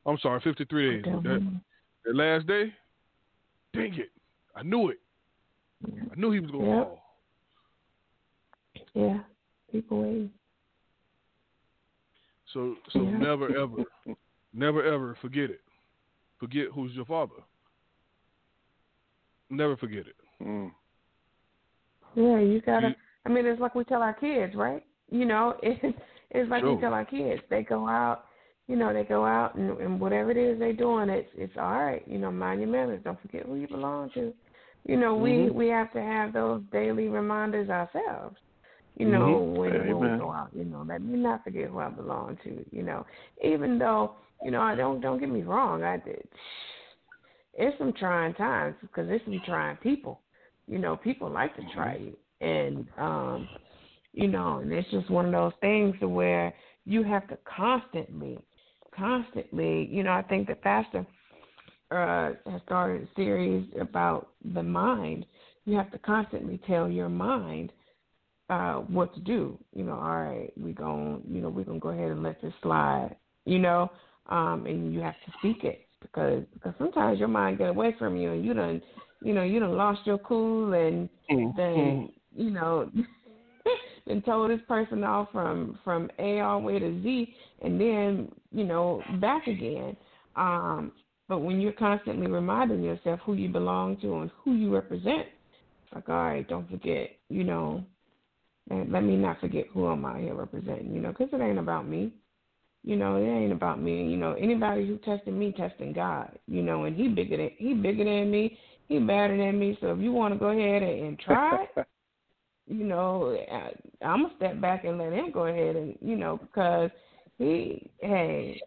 I'm sorry, 53 days. That, that last day, dang it, I knew it. I knew he was gonna Yep. fall. yeah people So so Yeah. never [laughs] ever, never ever forget it. Forget who's your father. Never forget it. Mm. Yeah, you gotta. You- I mean, it's like we tell our kids, right? You know, [laughs] it, it's like Sure. we tell our kids. They go out, you know, they go out and, and whatever it is they're doing, it's it's all right. You know, mind your manners. Don't forget who you belong to. You know, we Mhm. we have to have those daily reminders ourselves. You know, Mhm. when, when we go out, you know, let me not forget who I belong to. You know, even though you know, I don't don't get me wrong. I did. It's some trying times because it's some trying people. You know, people like to try you, and um, you know, and it's just one of those things where you have to constantly, constantly. You know, I think the pastor uh, has started a series about the mind. You have to constantly tell your mind uh, what to do. You know, all right, we going you know we're gonna go ahead and let this slide. You know, um, and you have to speak it because because sometimes your mind get away from you and you done you know you done lost your cool and mm-hmm. then you know [laughs] then told this person off from from A all the way to Z and then you know back again. Um, but when you're constantly reminding yourself who you belong to and who you represent, it's like all right, don't forget, you know, and let me not forget who I'm out here representing, you know, because it ain't about me. You know, it ain't about me. You know, anybody who testing me, testing God. You know, and he bigger than he bigger than me. He better than me. So if you want to go ahead and, and try, [laughs] you know, I, I'm gonna step back and let him go ahead and you know because he, hey,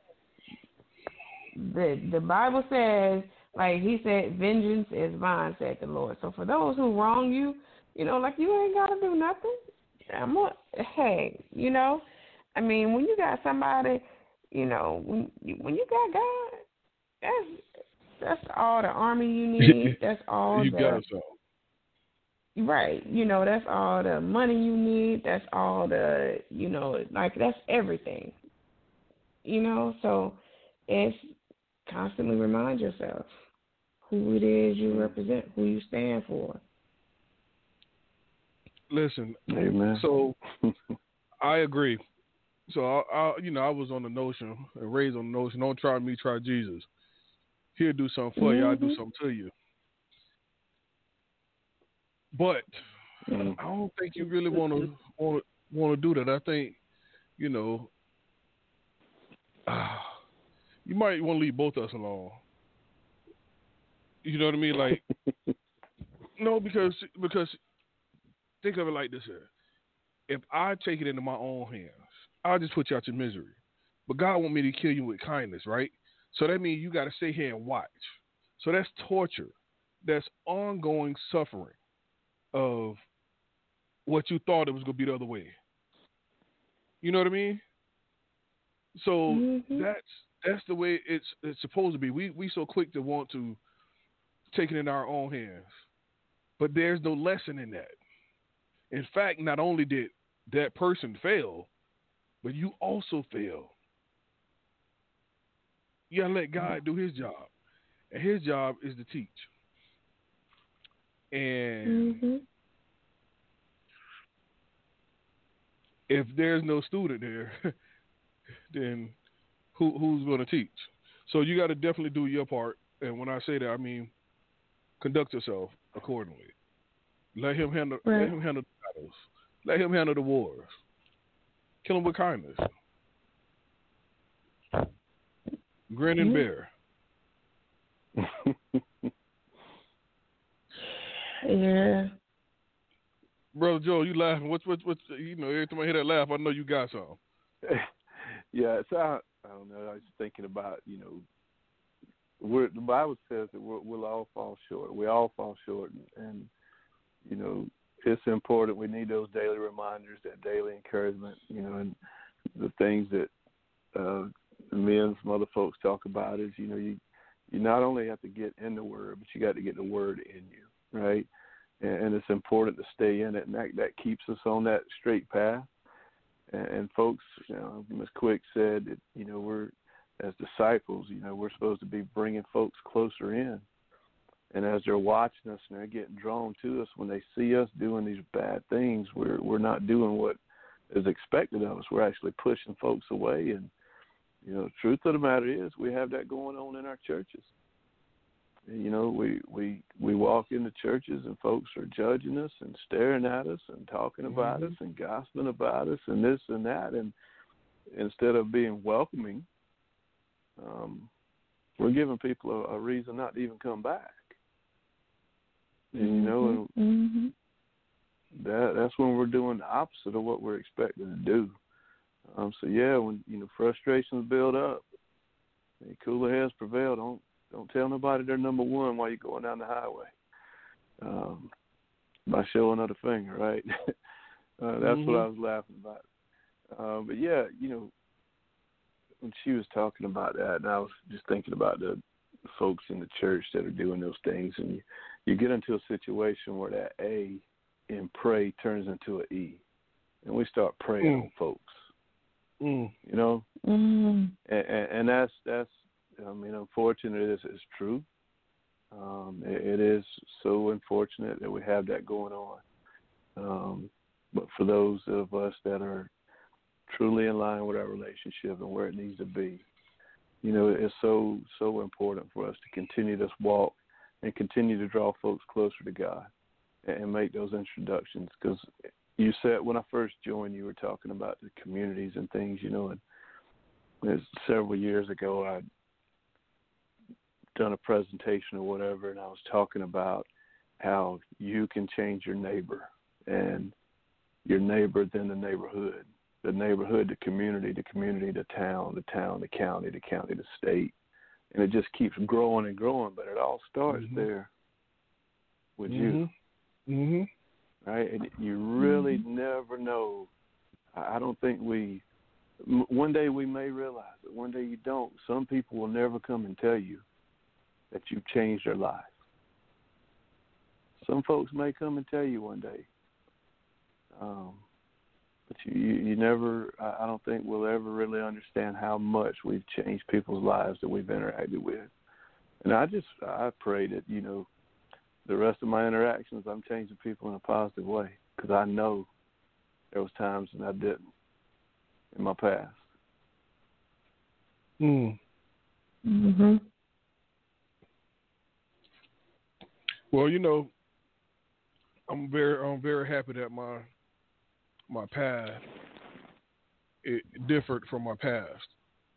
the the Bible says like he said, vengeance is mine, said the Lord. So for those who wrong you, you know, like you ain't gotta do nothing. I'm a, hey, you know, I mean, when you got somebody, you know, when you, when you got God, that's that's all the army you [laughs] need. That's all you the, got so. Right. You know, that's all the money you need. That's all the, you know, like that's everything. You know, so it's constantly remind yourself who it is you represent, who you stand for. Listen, Amen. So [laughs] I agree. So I, I, you know, I was on the notion and raised on the notion. Don't try me, try Jesus. He'll do something for mm-hmm. you. I'll do something to you. But mm-hmm. I don't think you really want to want want to do that. I think, you know, uh, [sighs] you might want to leave both of us alone. You know what I mean? Like, [laughs] no, because because think of it like this here. If I take it into my own hands, I'll just put you out your misery. But God want me to kill you with kindness, right? So that means you got to stay here and watch. So that's torture. That's ongoing suffering of what you thought it was going to be the other way. You know what I mean? So mm-hmm. that's that's the way it's it's supposed to be. We we so quick to want to take it in our own hands, but there's no lesson in that. In fact, not only did that person fail, but you also fail. You gotta let God do His job, and His job is to teach. And mm-hmm. if there's no student there, [laughs] then who who's going to teach? So you got to definitely do your part. And when I say that, I mean conduct yourself accordingly. Let him handle. Right. Let him handle the battles. Let him handle the wars. Kill him with kindness. Grin and bear. [laughs] yeah. Brother Joe, you laughing? What's what's what's you know? Every time I hear that laugh, I know you got something. [laughs] yeah, so I, I don't know. I was thinking about you know, we're, the Bible says that we will all fall short. We all fall short, and, and you know, it's important. We need those daily reminders, that daily encouragement, you know, and the things that uh, me and some other folks talk about is, you know, you you not only have to get in the Word, but you got to get the Word in you, right? And, and it's important to stay in it, and that that keeps us on that straight path. And, and folks, you know, Ms. Quick said that, you know, we're as disciples, you know, we're supposed to be bringing folks closer in and as they're watching us and they're getting drawn to us when they see us doing these bad things we're we're not doing what is expected of us we're actually pushing folks away and you know the truth of the matter is we have that going on in our churches you know we we we walk into churches and folks are judging us and staring at us and talking about mm-hmm. us and gossiping about us and this and that and instead of being welcoming um we're giving people a, a reason not to even come back and you know, mm-hmm. mm-hmm. that that's when we're doing the opposite of what we're expected to do. Um, so yeah, when you know frustrations build up, cooler heads prevail. Don't don't tell nobody they're number one while you're going down the highway. Um, by showing of the finger, right? [laughs] uh, that's mm-hmm. what I was laughing about. Uh, but yeah, you know, when she was talking about that, and I was just thinking about the folks in the church that are doing those things, and you, you get into a situation where that A in pray turns into an E. and we start praying Mm. on folks. Mm. You know, Mm. and, and, and that's that's I mean, unfortunate it's, it's true. Um, it, it is so unfortunate that we have that going on. Um, but for those of us that are truly in line with our relationship and where it needs to be, you know, it's so so important for us to continue this walk and continue to draw folks closer to God and, make those introductions. Because you said when I first joined, you were talking about the communities and things, you know, and several years ago I'd done a presentation or whatever and I was talking about how you can change your neighbor and your neighbor then the neighborhood. The neighborhood, the community, the community, the town, the town, the county, the county, the state. And it just keeps growing and growing, but it all starts Mhm. there with you Mm-hmm. right? And you really never know. I I don't think we. One day we may realize it. One day you don't. Some people will never come and tell you that you've changed their life. Some folks may come and tell you one day, um, but you, you you never. I I don't think we'll ever really understand how much we've changed people's lives that we've interacted with. And I just I pray that you know the rest of my interactions, I'm changing people in a positive way because I know there was times when I didn't in my past. Mm. Mhm. Well, you know, I'm very I'm very happy that my my path it differed from my past,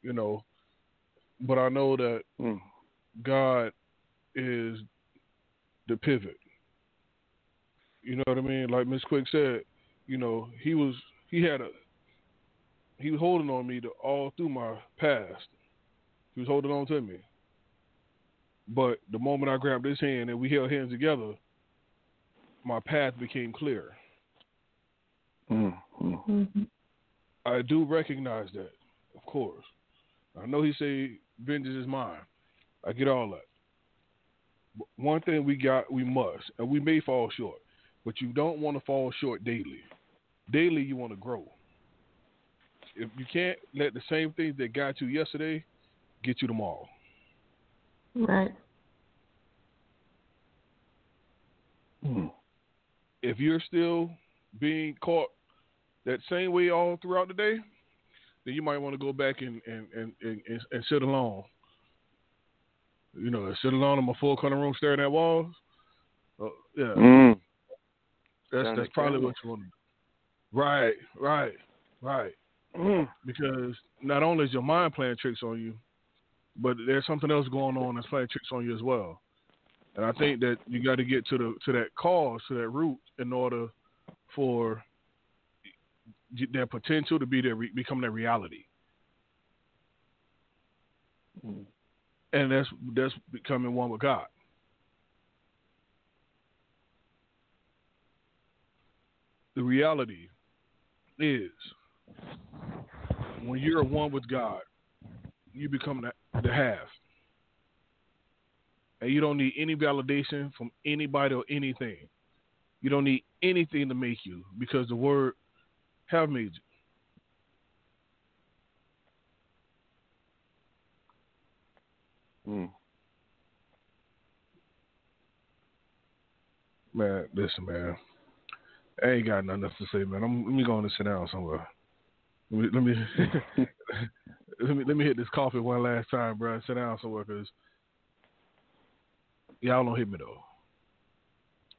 you know. But I know that Mm. God is the pivot. You know what I mean? Like Miss Quick said, you know, he was he had a he was holding on me to all through my past. He was holding on to me. But the moment I grabbed his hand and we held hands together, my path became clear. Mm. Mm. Mhm. I do recognize that, of course. I know he say vengeance is mine. I get all that. But one thing we got, we must, and we may fall short, but you don't want to fall short daily. Daily, you want to grow. If you can't let the same things that got you yesterday get you tomorrow. Right. Mm. If you're still being caught that same way all throughout the day, then you might want to go back and and, and, and, and, and sit alone. You know, sit alone in my full color room staring at walls. Uh, yeah, Mm. that's Staring that's probably what you want to do. Right, right, right. Mm. Because not only is your mind playing tricks on you, but there's something else going on that's playing tricks on you as well. And I think that you got to get to the to that cause, to that root, in order for their potential to be their re- become their reality. Mm. and that's that's becoming one with God. The reality is when you're one with God, you become the, the half. And you don't need any validation from anybody or anything. You don't need anything to make you because the word have made you. Mm. Man, listen, man. I ain't got nothing else to say, man. I'm, let me go on and sit down somewhere. Let me let me, [laughs] let me let me hit this coffee one last time, bro. Sit down somewhere, cause y'all don't hit me though.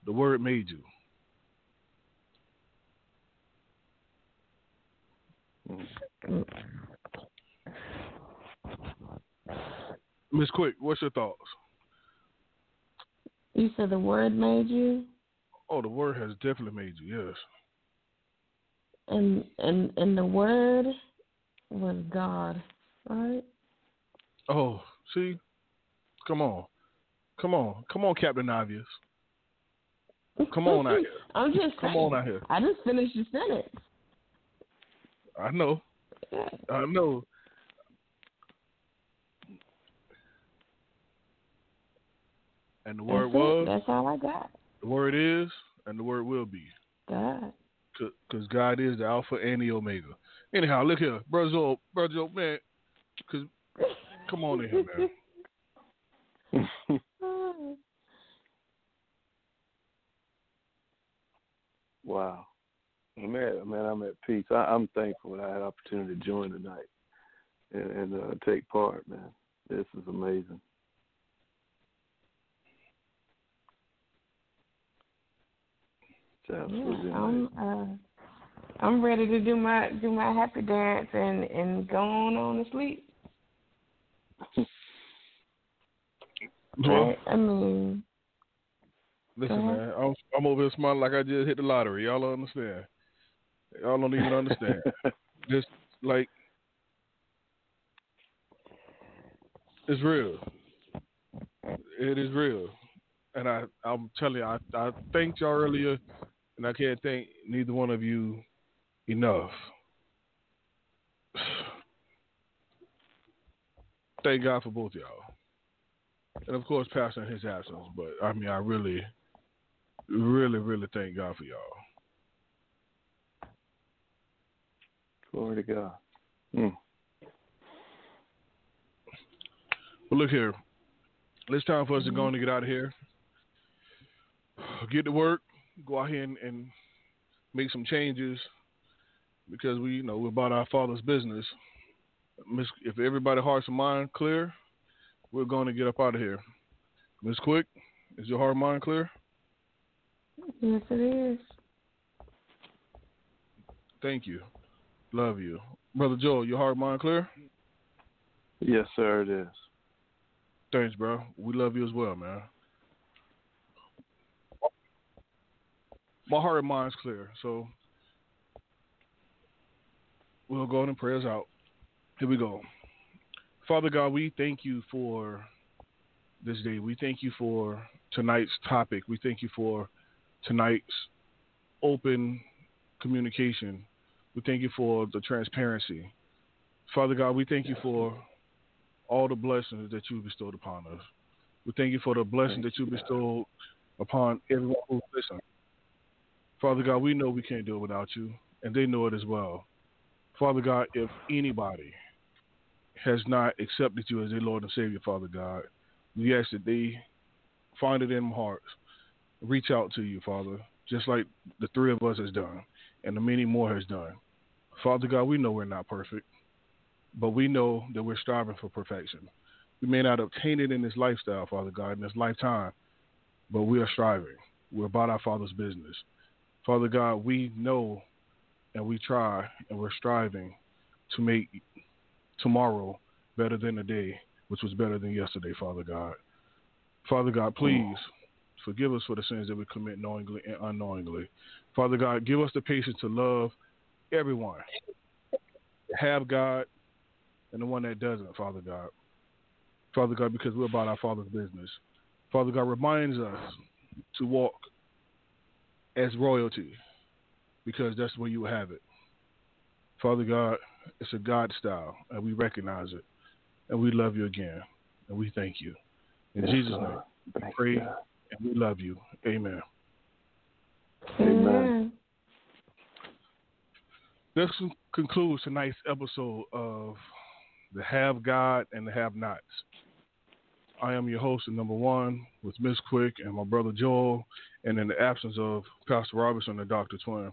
The word made you. Miss Quick, what's your thoughts? You said the word made you, Oh, the word has definitely made you. Yes. and and and the word was God, right? Oh, see, come on, come on, come on, Captain Obvious. Come on out here. [laughs] I'm just Come saying. on out here. I just finished the sentence. I know. I know. And the word That's it. was, That's all I got. the word is, and the word will be. God. because God is the Alpha and the Omega. Anyhow, look here, brother Joe, brother Joe, man, because come on in here, man. [laughs] wow, man, man, I'm at peace. I, am thankful that I had opportunity to join tonight and, and uh, take part, man. This is amazing. yeah, I'm uh, I'm ready to do my do my happy dance and and go on on to sleep. [laughs] Well, I, I mean, listen, man, I'm I'm over here smiling like I just hit the lottery. Y'all don't understand. Y'all don't even understand. [laughs] just like it's real. It is real, and I I'm telling you, I I thanked y'all earlier and I can't thank neither one of you enough. thank God for both y'all. And of course, Pastor in his absence, but I mean, I really, really, really thank God for y'all. Glory to God. Mm. Well, look here. It's time for us to go and get out of here. Get to work go out here and, and make some changes because we, you know, we're about our Father's business. Miss, if everybody hearts and mind clear, we're going to get up out of here. Miss Quick, is your heart and mind clear? Yes, it is. Thank you. Love you. Brother Joel, your heart and mind clear? Yes, sir, it is. Thanks, bro. We love you as well, man. my heart and mind's clear. So we'll go ahead and prayers out. Here we go. Father God, we thank you for this day. We thank you for tonight's topic. We thank you for tonight's open communication. We thank you for the transparency. Father God, we thank you for all the blessings that you bestowed upon us. We thank you for the blessing that you bestowed upon everyone who listens. Father God, we know we can't do it without you, and they know it as well. Father God, if anybody has not accepted you as their Lord and Savior, Father God, we ask that they find it in their hearts, reach out to you, Father, just like the three of us has done, and the many more has done. Father God, we know we're not perfect, but we know that we're striving for perfection. We may not obtain it in this lifestyle, Father God, in this lifetime, but we are striving. We're about our Father's business. Father God, we know and we try and we're striving to make tomorrow better than the day, which was better than yesterday, Father God. Father God, please forgive us for the sins that we commit knowingly and unknowingly. Father God, give us the patience to love everyone, have God, and the one that doesn't, Father God. Father God, because we're about our Father's business. Father God reminds us to walk as royalty because that's where you have it. Father God, it's a God style, and we recognize it, and we love you again, and we thank you. In yes, Jesus' name, we pray and we love you. Amen. Amen. This concludes tonight's episode of the Have God and the Have Nots. I am your host, number one, with Miss Quick and my brother Joel, and in the absence of Pastor Robertson and Dr. Twin.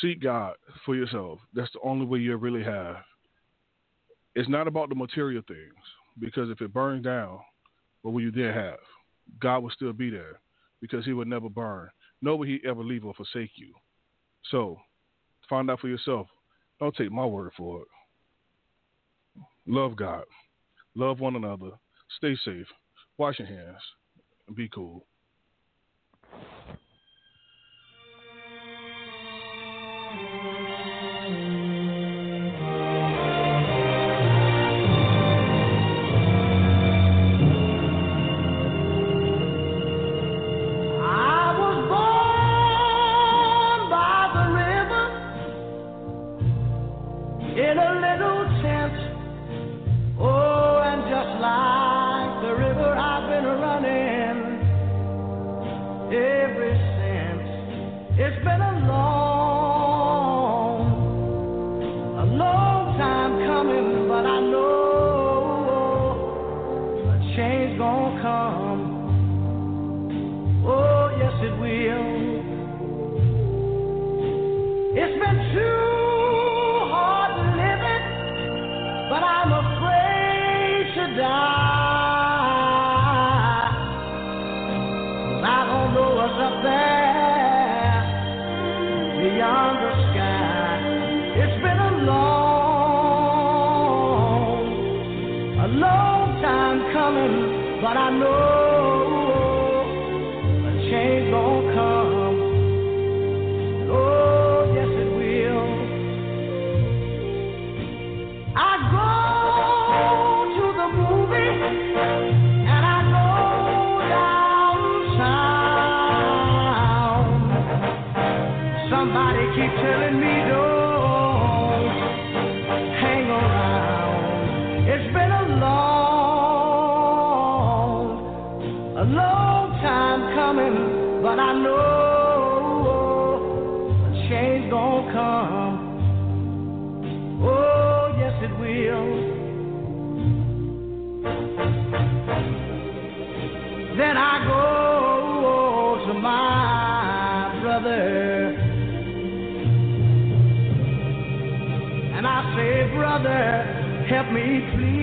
Seek God for yourself. That's the only way you really have. It's not about the material things, because if it burns down, what will you then have? God will still be there, because He would never burn. Nor will He ever leave or forsake you. So, find out for yourself. Don't take my word for it. Love God. Love one another. Stay safe. Wash your hands. Be cool. But I